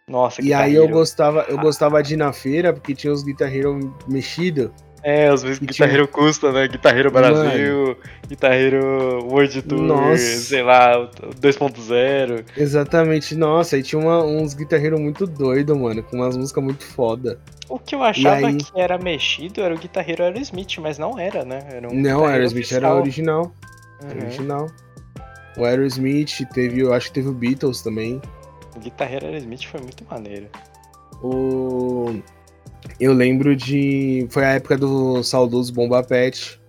Nossa, E Guitar aí eu Hero. gostava, eu gostava de ir na feira, porque tinha os Guitar Hero mexido. É, às vezes E Guitar tinha- Hero custa, né? Guitar Hero Brasil, Guitar Hero World Tour, Nossa. sei lá, o 2.0. Exatamente, nossa, aí tinha uma- uns Guitar Hero muito doido, mano, com umas músicas muito foda. O que eu achava aí- que era mexido era o Guitar Hero Aerosmith, mas não era, né? Era um Não, Aerosmith era original. Uhum. Original. O Aerosmith teve, eu acho que teve o Beatles também. O Guitar Hero Aerosmith foi muito maneiro. O. Eu lembro de. Foi a época do saudoso Bomba Pet.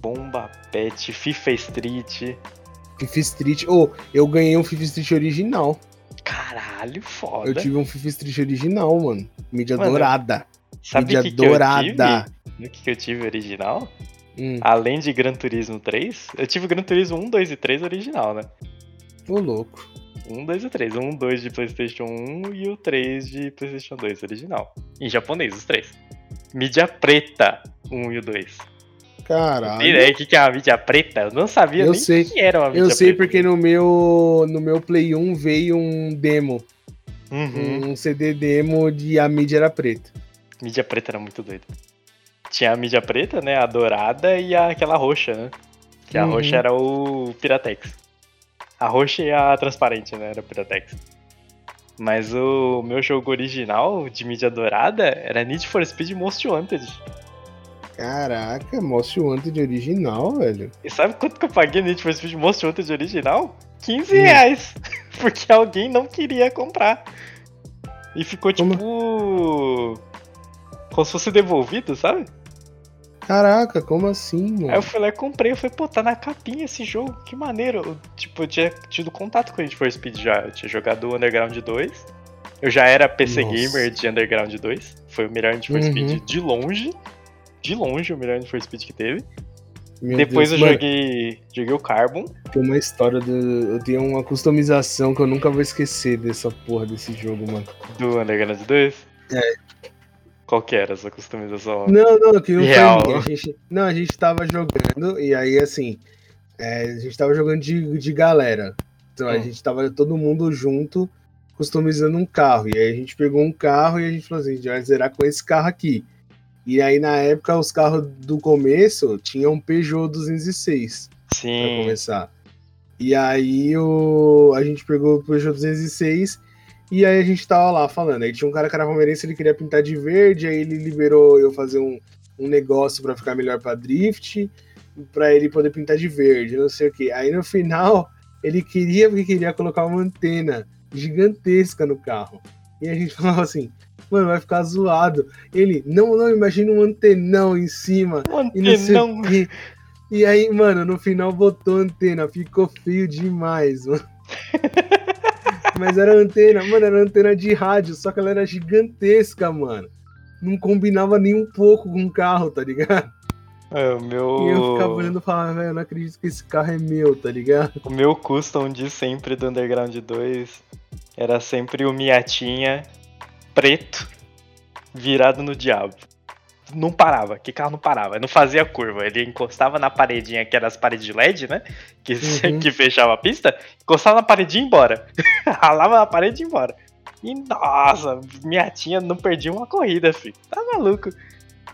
Bomba Pet, FIFA Street. FIFA Street. Oh, eu ganhei um FIFA Street original. Caralho, foda. Eu tive um FIFA Street original, mano. Mídia Mano, dourada. Sabe mídia que, que eu dourada. tive? O que, que eu tive original? Hum, Além de Gran Turismo 3, eu tive Gran Turismo 1, 2 e 3 original, né? ô louco. 1, 2 e 3. 1, 2 de PlayStation 1 e o 3 de PlayStation 2 original. Em japonês, os três. Mídia preta, 1 e o 2. Caralho. O que, que é uma mídia preta? Eu não sabia Eu nem sei. que era uma mídia Eu sei preta. porque no meu, no meu Play 1 veio um demo. Uhum. Um CD demo de a mídia era preta. Mídia preta era muito doido. Tinha a mídia preta, né? A dourada e a, aquela roxa, né? Que a Uhum. roxa era o Piratex. A roxa e a transparente, né? Era Piratex. Mas o meu jogo original de mídia dourada era Need for Speed Most Wanted. Caraca, Most Wanted original, velho. E sabe quanto que eu paguei no Need for Speed Most Wanted original? 15 Hum. reais. Porque alguém não queria comprar. E ficou Como? tipo. Como se fosse devolvido, sabe? Caraca, como assim, mano? Aí eu fui lá e comprei, eu falei, pô, tá na capinha esse jogo, que maneiro. Eu, tipo, eu tinha tido contato com o Need for Speed já, eu tinha jogado o Underground 2. Eu já era PC Nossa. Gamer de Underground 2. Foi o melhor Need for Uhum. Speed de longe. De longe o melhor Need for Speed que teve. Meu Depois Deus, eu mano, joguei. Joguei o Carbon. Tem uma história do. Eu tenho uma customização que eu nunca vou esquecer dessa porra desse jogo, mano. Do Underground 2. É. Qual que era essa customização? Não, não, que não Real. foi minha. A gente, não, a gente tava jogando, e aí assim. é, a gente tava jogando de, de galera. Então a Hum. gente tava todo mundo junto, customizando um carro. E aí a gente pegou um carro e a gente falou assim: a gente vai zerar com esse carro aqui. E aí na época os carros do começo tinham um Peugeot 206 pra Sim. começar. E aí o, a gente pegou o Peugeot 206 e aí a gente tava lá falando. Aí tinha um cara que era palmeirense, ele queria pintar de verde, aí ele liberou eu fazer um, um negócio pra ficar melhor pra drift, pra ele poder pintar de verde, não sei o que. Aí no final, ele queria porque queria colocar uma antena gigantesca no carro. E a gente falava assim, mano, vai ficar zoado. Ele, não, não, imagina um antenão em cima. E sei Antenão. quê. E aí, mano, no final botou antena, ficou feio demais, mano. Mas era antena, mano, era antena de rádio, só que ela era gigantesca, mano. Não combinava nem um pouco com o carro, tá ligado? É, o meu. E eu ficava olhando e falava, velho, eu não acredito que esse carro é meu, tá ligado? O meu custom de sempre do Underground 2 era sempre o Miatinha preto virado no diabo. Não parava, que carro não parava, não fazia curva. Ele encostava na paredinha, que era as paredes de LED, né? Que, Uhum. que fechava a pista, encostava na parede e ia embora. Ralava na parede e ia embora. E nossa, Miatinha não perdia uma corrida, filho. Tá maluco.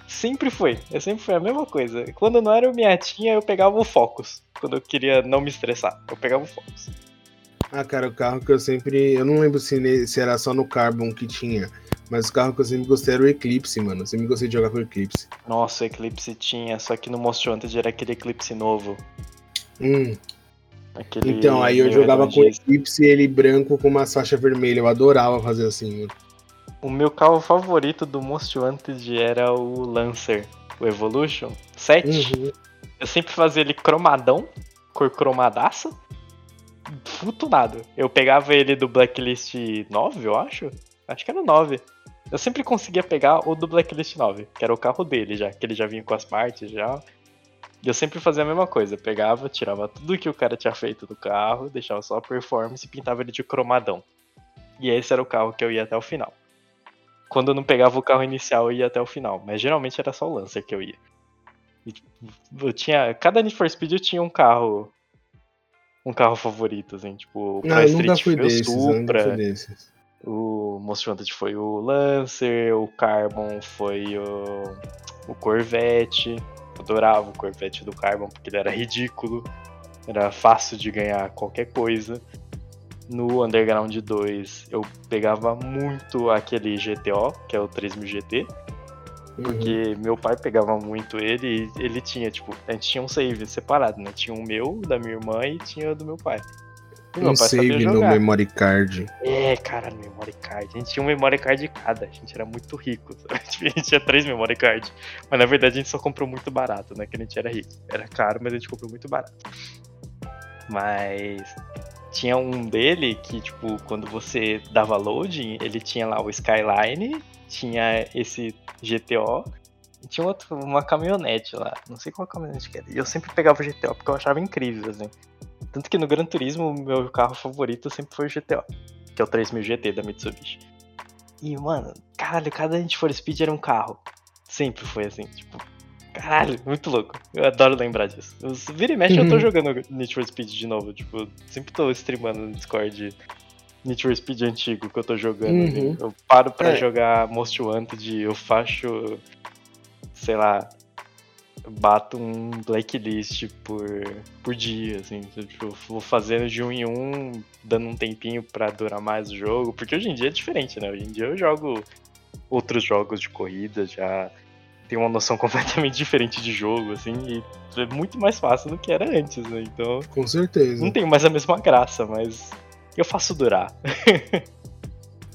Sempre foi, eu sempre foi a mesma coisa. Quando não era o Miatinha, eu pegava o Focus. quando eu queria não me estressar. Eu pegava o Focus. Ah, cara, o carro que eu sempre. Eu não lembro se, se era só no Carbon que tinha. Mas o carro que eu sempre gostei era o Eclipse, mano. Eu sempre gostei de jogar com o Eclipse. Nossa, o Eclipse tinha, só que no Most Wanted era aquele Eclipse novo. Hum. Aquele então, aí eu jogava com o Eclipse ele branco com uma faixa vermelha. Eu adorava fazer assim, mano. O meu carro favorito do Most Wanted era o Lancer, o Evolution 7. Uhum. Eu sempre fazia ele cromadão, cor cromadaça futunado. Eu pegava ele do Blacklist 9, eu acho. Acho que era 9. Eu sempre conseguia pegar o do Blacklist 9, que era o carro dele já, que ele já vinha com as partes já. E eu sempre fazia a mesma coisa, pegava, tirava tudo que o cara tinha feito do carro, deixava só a performance e pintava ele de cromadão. E esse era o carro que eu ia até o final. Quando eu não pegava o carro inicial, eu ia até o final, mas geralmente era só o Lancer que eu ia. E, tipo, eu tinha, cada Need for Speed eu tinha um carro um carro favorito, assim, tipo, pra ah, Street foi desses, o Most Wanted foi o Lancer, o Carbon foi o, o Corvette, eu adorava o Corvette do Carbon porque ele era ridículo, era fácil de ganhar qualquer coisa. No Underground 2 eu pegava muito aquele GTO, que é o 3000 GT, porque uhum. meu pai pegava muito ele e ele tinha, tipo, a gente tinha um save separado, né? Tinha o meu, da minha irmã e tinha o do meu pai. Um save no memory card. É, cara, no memory card. A gente tinha um memory card de cada. A gente era muito rico. Sabe? A gente tinha três memory card. Mas na verdade a gente só comprou muito barato, né? Que a gente era rico. Era caro, mas a gente comprou muito barato. Mas tinha um dele que, tipo, quando você dava loading, ele tinha lá o Skyline, tinha esse GTO e tinha outro, uma caminhonete lá. Não sei qual caminhonete que era. E eu sempre pegava o GTO porque eu achava incrível, assim. Tanto que no Gran Turismo, o meu carro favorito sempre foi o GTO, que é o 3000 GT da Mitsubishi. E, mano, caralho, cada Need for Speed era um carro. Sempre foi assim, tipo, caralho, muito louco. Eu adoro lembrar disso. Vira e mexe, uhum. eu tô uhum. jogando Need for Speed de novo, tipo, sempre tô streamando no Discord Need for Speed antigo que eu tô jogando. Uhum. Eu paro pra é. jogar Most Wanted, eu faço, sei lá, bato um blacklist por, por dia, assim. Tipo, vou fazendo de um em um, dando um tempinho pra durar mais o jogo. Porque hoje em dia é diferente, né? Hoje em dia eu jogo outros jogos de corrida, já tenho uma noção completamente diferente de jogo, assim, e é muito mais fácil do que era antes, né? Então. Com certeza. Não tem mais a mesma graça, mas eu faço durar.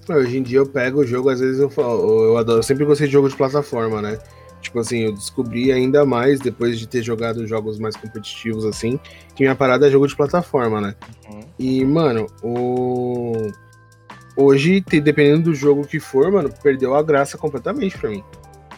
Hoje em dia eu pego o jogo, às vezes eu falo, eu adoro, eu sempre gostei de jogo de plataforma, né? Tipo assim, eu descobri ainda mais depois de ter jogado jogos mais competitivos assim, que minha parada é jogo de plataforma, né? Uhum. E, mano, o hoje, dependendo do jogo que for, mano, perdeu a graça completamente pra mim.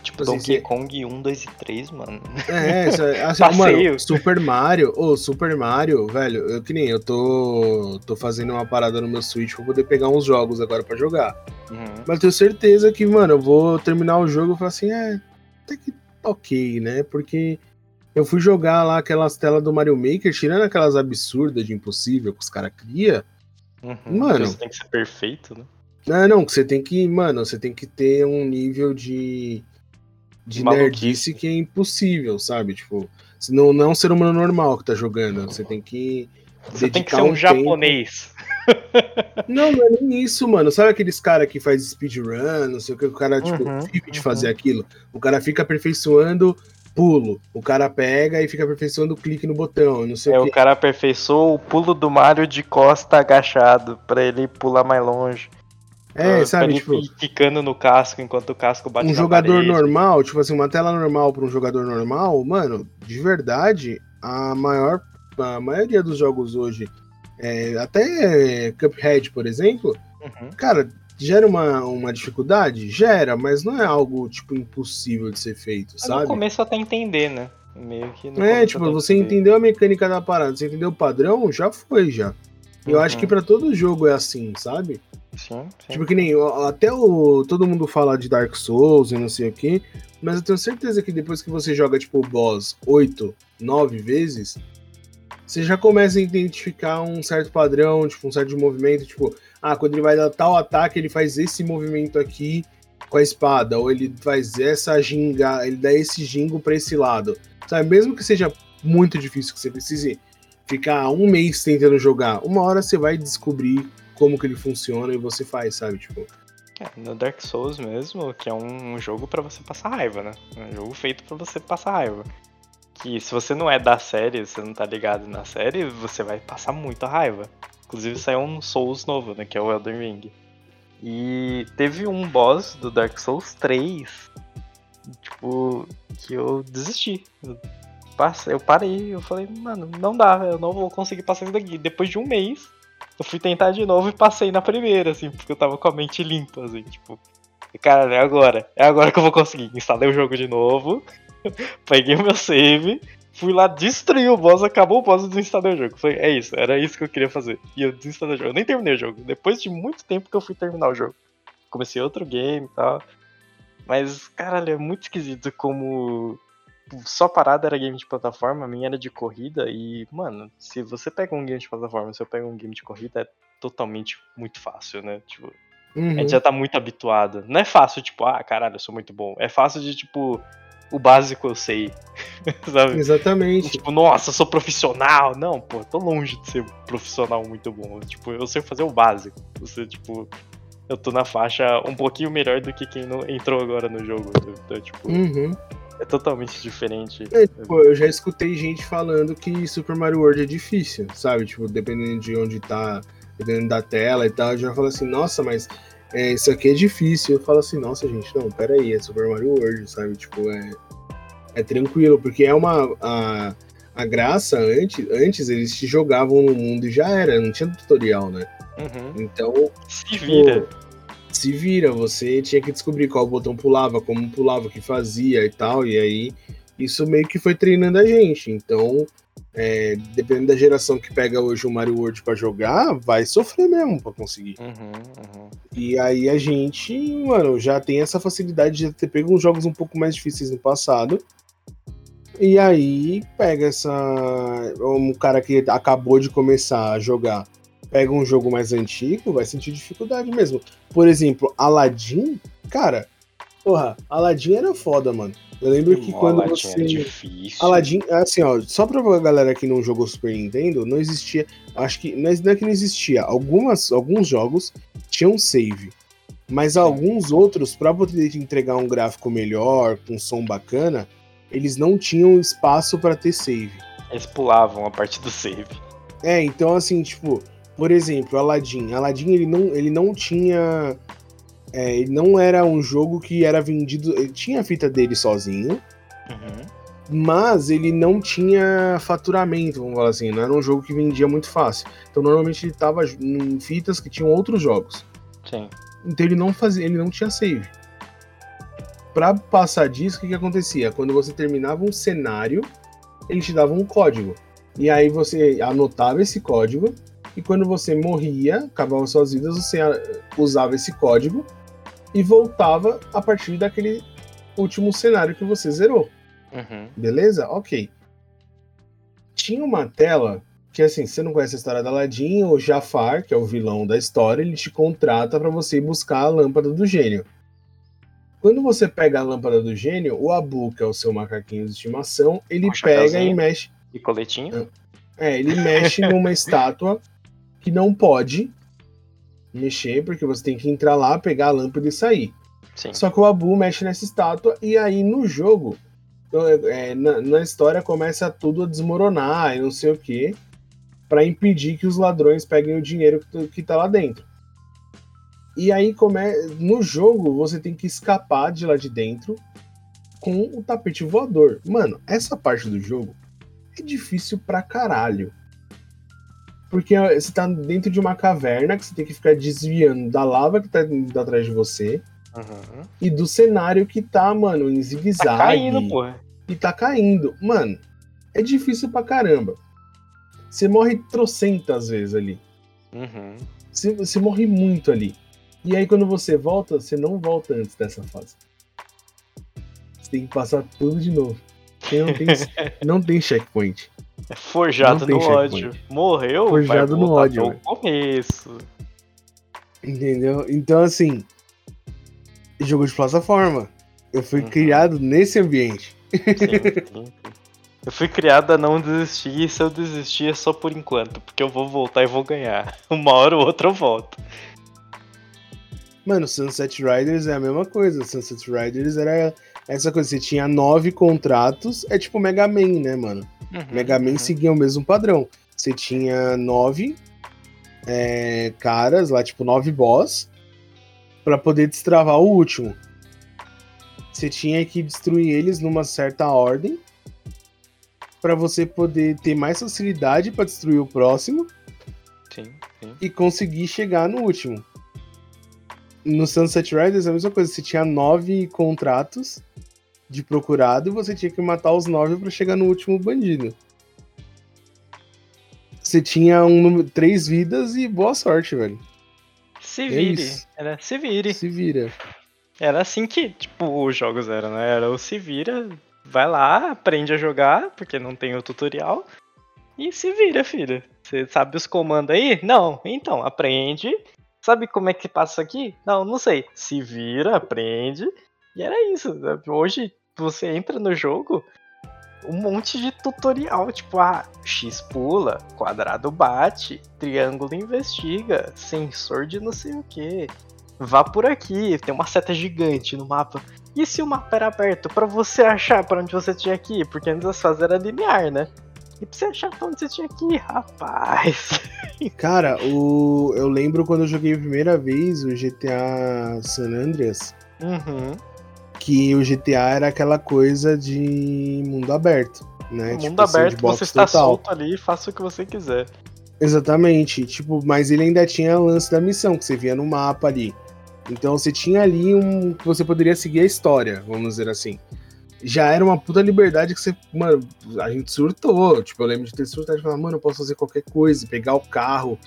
Tipo, assim, Donkey Kong 1, 2 e 3, mano. É, assim, mano, Super Mario, ô, oh, Super Mario, velho, eu que nem eu tô, tô fazendo uma parada no meu Switch pra poder pegar uns jogos agora pra jogar. Uhum. Mas tenho certeza que, mano, eu vou terminar o jogo e falar assim, é, até que ok, né? Porque eu fui jogar lá aquelas telas do Mario Maker, tirando aquelas absurdas de impossível que os caras criam. Uhum, mano. Isso tem que ser perfeito, né? Não, não, você tem que, mano, você tem que ter um nível de de nerdice que é impossível, sabe? Tipo, não, não é um ser humano normal que tá jogando. Você tem que. Você tem que ser um, um japonês. Não, não é nem isso, mano. Sabe aqueles caras que faz speedrun, não sei o que, o cara, tipo, uhum, vive de uhum. fazer aquilo? O cara fica aperfeiçoando pulo. O cara pega e fica aperfeiçoando o clique no botão, não sei é, o que. o cara aperfeiçoou o pulo do Mario de costa agachado, para ele pular mais longe. É, sabe, tipo, quicando no casco enquanto o casco bate Um jogador parede. normal, tipo assim, uma tela normal para um jogador normal, mano, de verdade, a maior a maioria dos jogos hoje, é, até Cuphead, por exemplo, uhum. cara, gera uma, uma dificuldade? Gera, mas não é algo, tipo, impossível de ser feito, mas sabe? No começo até entender, né? Meio que É, tipo, você entendeu a mecânica da parada, você entendeu o padrão, já foi, já. Eu uhum. acho que para todo jogo é assim, sabe? Sim, sim. Tipo que nem até o todo mundo fala de Dark Souls e não sei o que, mas eu tenho certeza que depois que você joga tipo o boss 8, 9 vezes, você já começa a identificar um certo padrão, tipo um certo movimento, tipo, ah, quando ele vai dar tal ataque, ele faz esse movimento aqui com a espada, ou ele faz essa ginga, ele dá esse gingo para esse lado. Sabe, mesmo que seja muito difícil que você precise ficar um mês tentando jogar. Uma hora você vai descobrir como que ele funciona e você faz, sabe? Tipo. É, no Dark Souls mesmo, que é um jogo para você passar raiva, né? É um jogo feito para você passar raiva. Que se você não é da série, você não tá ligado na série, você vai passar muita raiva. Inclusive saiu um Souls novo, né? Que é o Elden Ring. E teve um boss do Dark Souls 3, tipo, que eu desisti. Eu, eu parei, eu falei, mano, não dá, eu não vou conseguir passar isso daqui. Depois de um mês, eu fui tentar de novo e passei na primeira, assim, porque eu tava com a mente limpa, assim, tipo. Cara, é agora, é agora que eu vou conseguir. Instalei o jogo de novo, peguei o meu save, fui lá, destruí o boss, acabou o boss e desinstalei o jogo. Falei, é isso, era isso que eu queria fazer. E eu desinstalei o jogo. Eu nem terminei o jogo. Depois de muito tempo que eu fui terminar o jogo. Comecei outro game e tal. Mas, caralho, é muito esquisito como só parada era game de plataforma, a minha era de corrida e, mano, se você pega um game de plataforma, se eu pego um game de corrida, é totalmente muito fácil, né? Tipo, uhum. a gente uhum. já tá muito habituado. Não é fácil, tipo, ah, caralho, eu sou muito bom. É fácil de, tipo, o básico eu sei. sabe? Exatamente. Tipo, nossa, eu sou profissional. Não, pô, tô longe de ser profissional muito bom. Tipo, eu sei fazer o básico. Você, tipo, eu tô na faixa um pouquinho melhor do que quem não entrou agora no jogo. Então, tipo, uhum. é totalmente diferente. É, tipo, eu já escutei gente falando que Super Mario World é difícil, sabe? Tipo, dependendo de onde tá, dependendo da tela e tal, já fala assim, nossa, mas é, isso aqui é difícil. Eu falo assim, nossa, gente, não, pera aí, é Super Mario World, sabe? Tipo, é, é tranquilo, porque é uma. A, a graça, antes, antes eles te jogavam no mundo e já era, não tinha tutorial, né? Uhum. Então. Se tipo, vira. Se vira, você tinha que descobrir qual botão pulava, como pulava, o que fazia e tal, e aí isso meio que foi treinando a gente. Então, é, dependendo da geração que pega hoje o Mario World para jogar, vai sofrer mesmo para conseguir. Uhum, uhum. E aí a gente, mano, já tem essa facilidade de ter pego uns jogos um pouco mais difíceis no passado. E aí pega essa. Um cara que acabou de começar a jogar, pega um jogo mais antigo, vai sentir dificuldade mesmo. Por exemplo, Aladdin, cara, porra, Aladdin era foda, mano. Eu lembro que quando Aladdin você. É difícil. Aladdin, assim, ó, só pra galera que não jogou Super Nintendo, não existia. Acho que. Não é que não existia. Algumas, alguns jogos tinham save. Mas alguns outros, pra poder entregar um gráfico melhor, com som bacana, eles não tinham espaço para ter save. Eles pulavam a parte do save. É, então assim, tipo, por exemplo, Aladdin. Aladdin ele não, ele não tinha é, não era um jogo que era vendido. Ele tinha a fita dele sozinho. Uhum. Mas ele não tinha faturamento, vamos falar assim. Não era um jogo que vendia muito fácil. Então normalmente ele estava em fitas que tinham outros jogos. Sim. Então ele não fazia, ele não tinha save. Para passar disso, o que, que acontecia? Quando você terminava um cenário, ele te dava um código. E aí você anotava esse código, e quando você morria, acabava suas vidas, você usava esse código e voltava a partir daquele último cenário que você zerou. Uhum. Beleza? Ok. Tinha uma tela que, assim, você não conhece a história da Aladdin, o Jafar, que é o vilão da história, ele te contrata para você ir buscar a lâmpada do gênio. Quando você pega a lâmpada do gênio, o Abu, que é o seu macaquinho de estimação, ele pega e mexe. E coletinho? É, ele mexe numa estátua que não pode mexer, porque você tem que entrar lá, pegar a lâmpada e sair. Sim. Só que o Abu mexe nessa estátua e aí no jogo, é, na, na, história começa tudo a desmoronar e não sei o que, para impedir que os ladrões peguem o dinheiro que, que tá lá dentro. E aí come... no jogo você tem que escapar de lá de dentro com o tapete voador. Mano, essa parte do jogo é difícil pra caralho. Porque você tá dentro de uma caverna que você tem que ficar desviando da lava que tá atrás de você. Uhum. E do cenário que tá, mano, em zigue-zague. Tá caindo, porra. E tá caindo. Mano, é difícil pra caramba. Você morre trocentas vezes ali. Uhum. Você, você morre muito ali. E aí quando você volta, você não volta antes dessa fase. Você tem que passar tudo de novo. Não tem, não tem checkpoint. É forjado no ódio. Morreu, forjado no ódio. No começo. Entendeu? Então, assim, jogo de plataforma. Eu fui uhum. criado nesse ambiente. Sim, sim. Eu fui criado a não desistir e se eu desistir é só por enquanto, porque eu vou voltar e vou ganhar. Uma hora ou outra eu volto. Mano, Sunset Riders é a mesma coisa. Sunset Riders era essa coisa, você tinha nove contratos, é tipo Mega Man, né, mano? Uhum, Mega Man uhum. seguia o mesmo padrão. Você tinha nove é, caras lá, tipo nove boss, para poder destravar o último. Você tinha que destruir eles numa certa ordem para você poder ter mais facilidade para destruir o próximo. Sim, sim. E conseguir chegar no último. No Sunset Riders é a mesma coisa, você tinha nove contratos de procurado e você tinha que matar os nove para chegar no último bandido. Você tinha um número, três vidas e boa sorte, velho. Se é vire. É Era se vire. Se vira. Era assim que, tipo, os jogos eram, né? Era o se vira, vai lá, aprende a jogar, porque não tem o tutorial. E se vira, filho. Você sabe os comandos aí? Não. Então, aprende. Sabe como é que passa aqui? Não, não sei. Se vira, aprende. E era isso. Hoje você entra no jogo, um monte de tutorial, tipo, ah, X pula, quadrado bate, triângulo investiga, sensor de não sei o que. Vá por aqui, tem uma seta gigante no mapa. E se o mapa era aberto para você achar para onde você tinha que ir? Porque antes as fases era linear, né? E pra você achar onde você tinha que ir, rapaz. Cara, o... eu lembro quando eu joguei a primeira vez o GTA San Andreas. Uhum. Que o GTA era aquela coisa de mundo aberto, né? Mundo tipo, assim, aberto, você está total. solto ali e faça o que você quiser. Exatamente, tipo, mas ele ainda tinha o lance da missão, que você via no mapa ali. Então você tinha ali um. que você poderia seguir a história, vamos dizer assim. Já era uma puta liberdade que você. Mano, a gente surtou. Tipo, eu lembro de ter surtado e falar, mano, eu posso fazer qualquer coisa, pegar o carro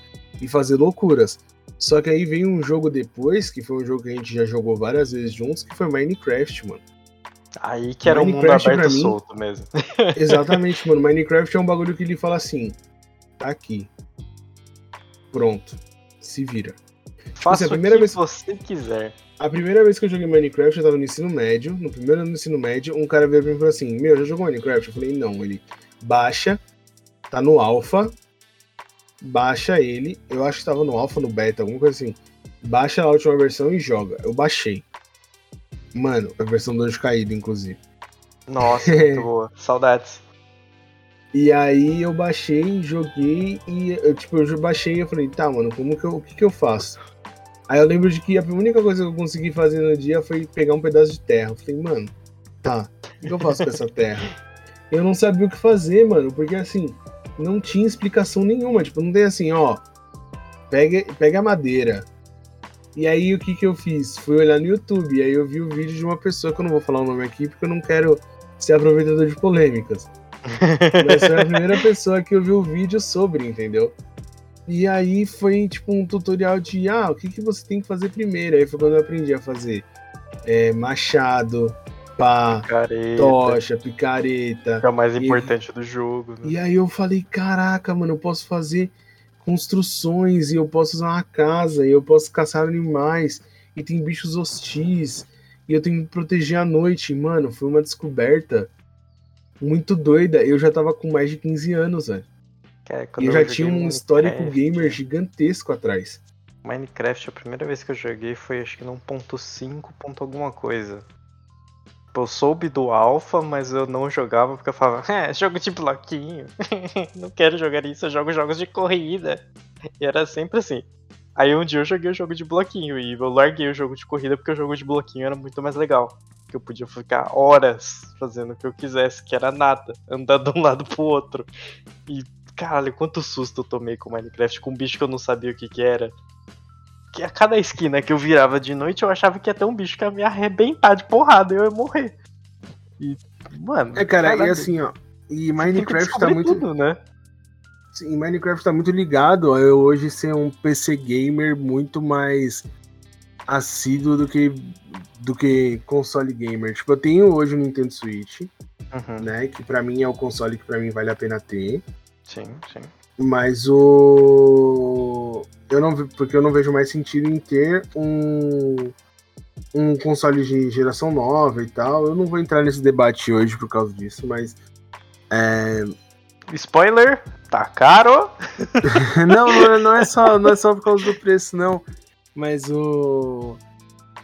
e fazer loucuras. Só que aí veio um jogo depois, que foi um jogo que a gente já jogou várias vezes juntos, que foi Minecraft, mano. Aí que era Minecraft, um mundo aberto mim, solto mesmo. exatamente, mano. Minecraft é um bagulho que ele fala assim: tá aqui. Pronto. Se vira. Faça assim, a primeira o que vez... você quiser. A primeira vez que eu joguei Minecraft, eu tava no ensino médio. No primeiro ano do ensino médio, um cara veio pra mim e falou assim: Meu, já jogou Minecraft? Eu falei: Não. Ele baixa, tá no alpha, baixa ele. Eu acho que tava no alpha, no beta, alguma coisa assim. Baixa a última versão e joga. Eu baixei. Mano, a versão do anjo caído, inclusive. Nossa, muito boa. Saudades. E aí eu baixei, joguei e eu, tipo, eu baixei e eu falei, tá, mano, como que eu, o que, que eu faço? Aí eu lembro de que a única coisa que eu consegui fazer no dia foi pegar um pedaço de terra. Eu falei, mano, tá, o que eu faço com essa terra? Eu não sabia o que fazer, mano, porque assim, não tinha explicação nenhuma. Tipo, não tem assim, ó, pega, pega a madeira. E aí o que que eu fiz? Fui olhar no YouTube, e aí eu vi o vídeo de uma pessoa que eu não vou falar o nome aqui porque eu não quero ser aproveitador de polêmicas. Mas foi a primeira pessoa que eu vi o vídeo sobre, entendeu? E aí foi tipo um tutorial de ah, o que, que você tem que fazer primeiro. Aí foi quando eu aprendi a fazer é, machado, pá, picareta. tocha, picareta. Que é o mais importante do jogo. Né? E aí eu falei, caraca, mano, eu posso fazer construções e eu posso usar uma casa e eu posso caçar animais e tem bichos hostis e eu tenho que proteger a noite. Mano, foi uma descoberta muito doida. Eu já tava com mais de 15 anos, velho. É, e eu já tinha um histórico gamer gigantesco atrás. Minecraft, a primeira vez que eu joguei foi acho que no 1.5, ponto alguma coisa. Eu soube do alpha, mas eu não jogava porque eu falava, é, jogo de bloquinho. não quero jogar isso, eu jogo jogos de corrida. E era sempre assim. Aí um dia eu joguei o jogo de bloquinho e eu larguei o jogo de corrida porque o jogo de bloquinho era muito mais legal que eu podia ficar horas fazendo o que eu quisesse, que era nada, andar de um lado pro outro. E, caralho, quanto susto eu tomei com Minecraft, com um bicho que eu não sabia o que que era. Que a cada esquina que eu virava de noite, eu achava que ia ter um bicho que ia me arrebentar de porrada e eu ia morrer. E, mano. É, cara, caralho, e assim, ó. E Minecraft tá muito. Tudo, né? Sim, Minecraft tá muito ligado a eu hoje ser um PC gamer muito mais assíduo do que do que console gamer. Tipo, eu tenho hoje o Nintendo Switch, uhum. né? Que para mim é o console que para mim vale a pena ter. Sim, sim. Mas o eu não porque eu não vejo mais sentido em ter um um console de geração nova e tal. Eu não vou entrar nesse debate hoje por causa disso, mas É... Spoiler, tá caro. não, não é, não é, só, não é só por causa do preço, não. Mas o.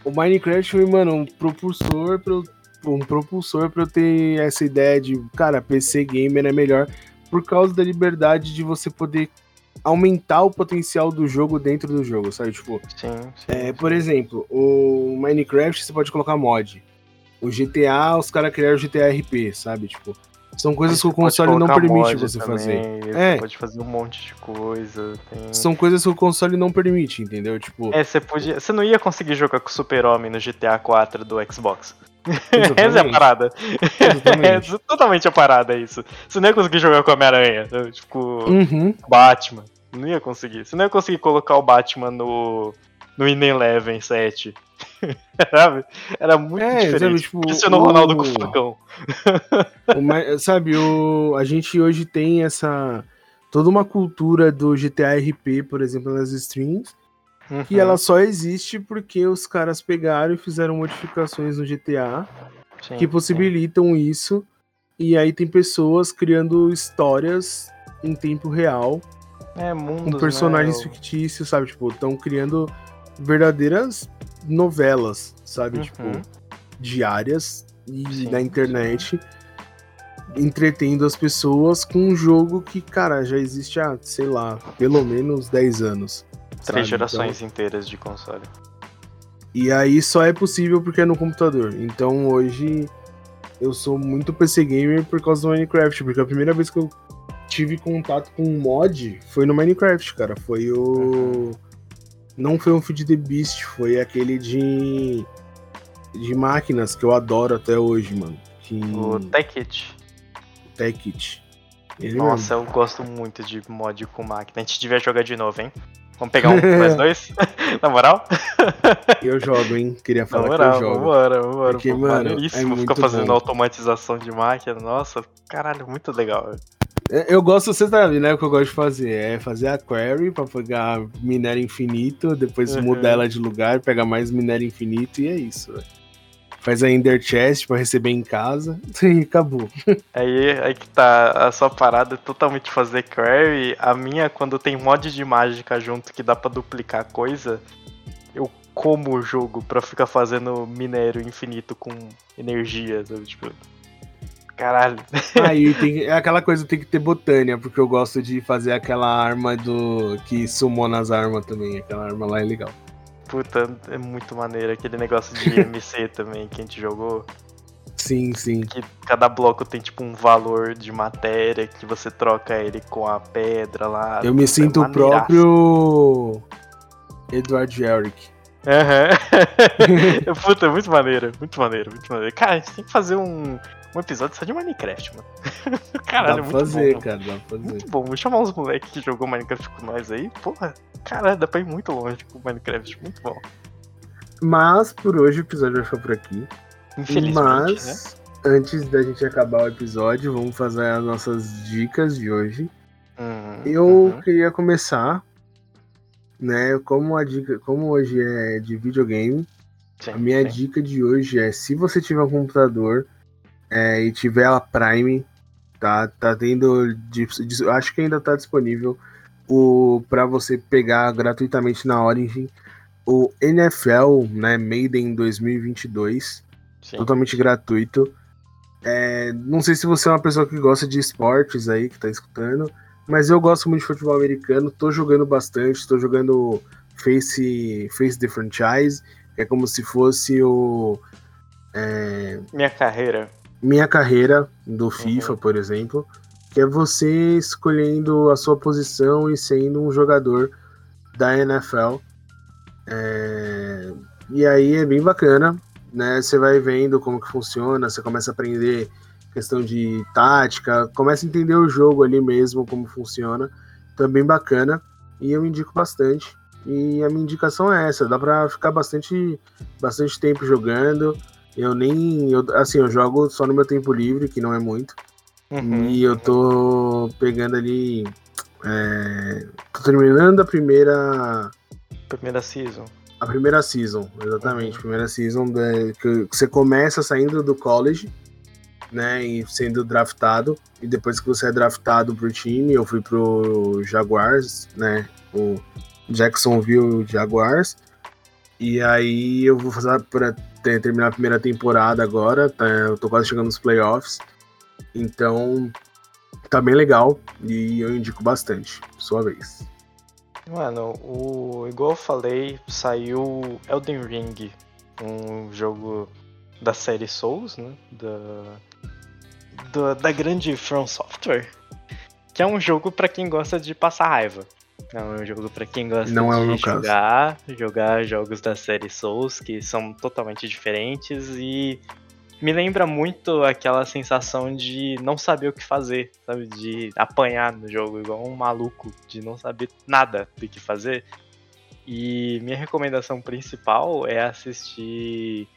O Minecraft foi, mano, um propulsor pra eu, um propulsor pra eu ter essa ideia de, cara, PC gamer é melhor por causa da liberdade de você poder aumentar o potencial do jogo dentro do jogo, sabe? Tipo, sim, sim, é, por exemplo, o Minecraft você pode colocar mod. O GTA, os caras criaram o GTA RP, sabe? Tipo, são coisas que o console não permite você também, fazer. Você é. pode fazer um monte de coisa. Tem... São coisas que o console não permite, entendeu? Tipo. É, você podia. Você não ia conseguir jogar com o Super-Homem no GTA 4 do Xbox. Essa é a parada. é totalmente a parada isso. Você não ia conseguir jogar com o Homem-Aranha. Tipo, uhum. Batman. Não ia conseguir. Você não ia conseguir colocar o Batman no. No In Eleven 7. sabe? Era muito é, diferente. Sabe, tipo, Cristiano Ronaldo o... com o facão. o, sabe, o, a gente hoje tem essa. toda uma cultura do GTA RP, por exemplo, nas streams. Uhum. E ela só existe porque os caras pegaram e fizeram modificações no GTA sim, que possibilitam sim. isso. E aí tem pessoas criando histórias em tempo real. É, mundos, com personagens né? fictícios, sabe? Tipo, estão criando verdadeiras novelas, sabe? Uhum. Tipo, diárias e Sim, na internet, entretendo as pessoas com um jogo que, cara, já existe há, sei lá, pelo menos 10 anos. Três sabe? gerações então, inteiras de console. E aí só é possível porque é no computador. Então hoje eu sou muito PC gamer por causa do Minecraft, porque a primeira vez que eu tive contato com um mod foi no Minecraft, cara. Foi o. Uhum. Não foi um Feed the Beast, foi aquele de. de máquinas que eu adoro até hoje, mano. Que... O Tekit. Tekit. Ele Nossa, mesmo. eu gosto muito de mod com máquina. A gente devia jogar de novo, hein? Vamos pegar um mais dois? Na moral? Eu jogo, hein? Queria falar Na moral, que eu jogo. Vambora, vambora. Porque, Pô, mano, é ficar fazendo bom. automatização de máquina. Nossa, caralho, muito legal. É, Eu gosto, você sabe, né? O que eu gosto de fazer é fazer a query pra pegar minério infinito, depois Uhum. mudar ela de lugar, pegar mais minério infinito e é isso, velho. Faz a Ender Chest pra receber em casa e acabou. Aí, aí que tá, a sua parada é totalmente fazer query. A minha, quando tem mod de mágica junto que dá pra duplicar coisa, eu como o jogo pra ficar fazendo minério infinito com energia, sabe? Tipo. Caralho. Aí tem, é aquela coisa tem que ter botânia, porque eu gosto de fazer aquela arma do. que sumona as armas também. Aquela arma lá é legal. Puta, é muito maneiro. Aquele negócio de MC também que a gente jogou. Sim, sim. Que cada bloco tem tipo um valor de matéria que você troca ele com a pedra lá. Eu me Puta, sinto o é próprio. Edward Eric. Aham. Puta, é muito maneiro, muito maneiro, muito maneiro. Cara, a gente tem que fazer um, um episódio só de Minecraft, mano. Caralho, dá é pra muito fazer, bom. cara, dá pra fazer. Muito bom, vou chamar uns moleques que jogou Minecraft com nós aí. Porra, caralho, dá pra ir muito longe com Minecraft, muito bom. Mas por hoje o episódio vai ficar por aqui. Infelizmente, Mas, antes da gente acabar o episódio, vamos fazer as nossas dicas de hoje. né? Uhum, Eu uhum. queria começar, né? Como a dica, como hoje é de videogame, Sim, a minha sim. dica de hoje é se você tiver um computador é, e tiver a Prime, tá, tá tendo, acho que ainda tá disponível o para você pegar gratuitamente na Origin o NFL, né, Made in 2022 Sim. totalmente gratuito. É, não sei se você é uma pessoa que gosta de esportes aí, que tá escutando, mas eu gosto muito de futebol americano, tô jogando bastante, tô jogando Face, Face the Franchise, que é como se fosse o é, Minha carreira. Minha carreira do FIFA, por exemplo, que é você escolhendo a sua posição e sendo um jogador da NFL. É, E aí é bem bacana, né? Você vai vendo como que funciona, você começa a aprender questão de tática, começa a entender o jogo ali mesmo, como funciona. Então é bem bacana e eu indico bastante. E a minha indicação é essa, dá pra ficar bastante, bastante tempo jogando. Eu nem. Eu, assim, eu jogo só no meu tempo livre, que não é muito. Uhum, E eu tô pegando ali. é, tô terminando a primeira. Primeira season. A primeira season, exatamente. Uhum. Primeira season da- que você começa saindo do college. né, e sendo draftado. E depois que você é draftado pro time, eu fui pro Jaguars, né, o Jacksonville Jaguars. E aí eu vou fazer para terminar a primeira temporada agora, tá, eu tô quase chegando nos playoffs. Então, tá bem legal e eu indico bastante. Sua vez. Mano, o igual eu falei, saiu Elden Ring, um jogo da série Souls, né? Da, da, da grande From Software, que é um jogo para quem gosta de passar raiva. É um jogo para quem gosta Não de é jogar, caso. jogar jogos da série Souls que são totalmente diferentes e me lembra muito aquela sensação de não saber o que fazer, sabe? De apanhar no jogo igual um maluco, de não saber nada do que fazer. E minha recomendação principal é assistir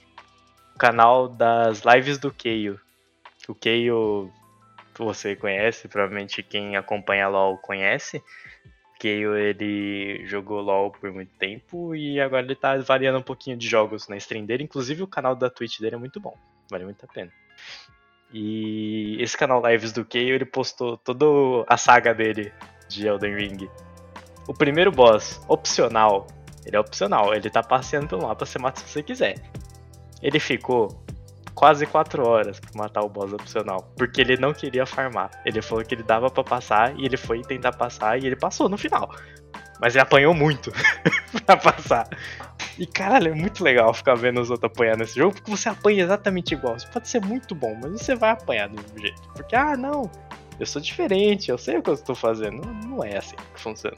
o canal das lives do Keio. O Keio você conhece, provavelmente quem acompanha LoL conhece. Keio ele jogou LoL por muito tempo e agora ele tá variando um pouquinho de jogos na stream dele. Inclusive o canal da Twitch dele é muito bom, vale muito a pena. E esse canal Lives do Keio ele postou toda a saga dele de Elden Ring. O primeiro boss, opcional, ele é opcional, ele tá passeando pelo mapa, você mata se você quiser. Ele ficou quase 4 horas pra matar o boss opcional. Porque ele não queria farmar. Ele falou que ele dava para passar e ele foi tentar passar e ele passou no final. Mas ele apanhou muito pra passar. E caralho, é muito legal ficar vendo os outros apanhar nesse jogo, porque você apanha exatamente igual. Você pode ser muito bom, mas você vai apanhar do mesmo jeito. Porque, ah, não, eu sou diferente, eu sei o que eu estou fazendo. Não, não é assim que funciona.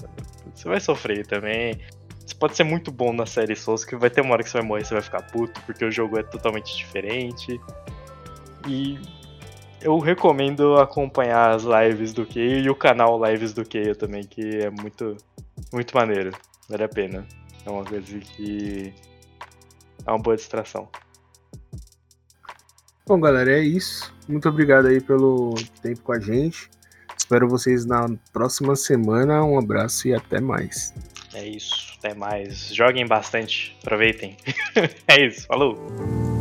Você vai sofrer também. Você pode ser muito bom na série Souls, que vai ter uma hora que você vai morrer você vai ficar puto, porque o jogo é totalmente diferente. E eu recomendo acompanhar as lives do Keio e o canal Lives do Keio também, que é muito, muito maneiro. Vale a pena. É uma coisa que é uma boa distração. Bom, galera, é isso. Muito obrigado aí pelo tempo com a gente. Espero vocês na próxima semana. Um abraço e até mais. É isso. Até mais. Joguem bastante. Aproveitem. é isso. Falou.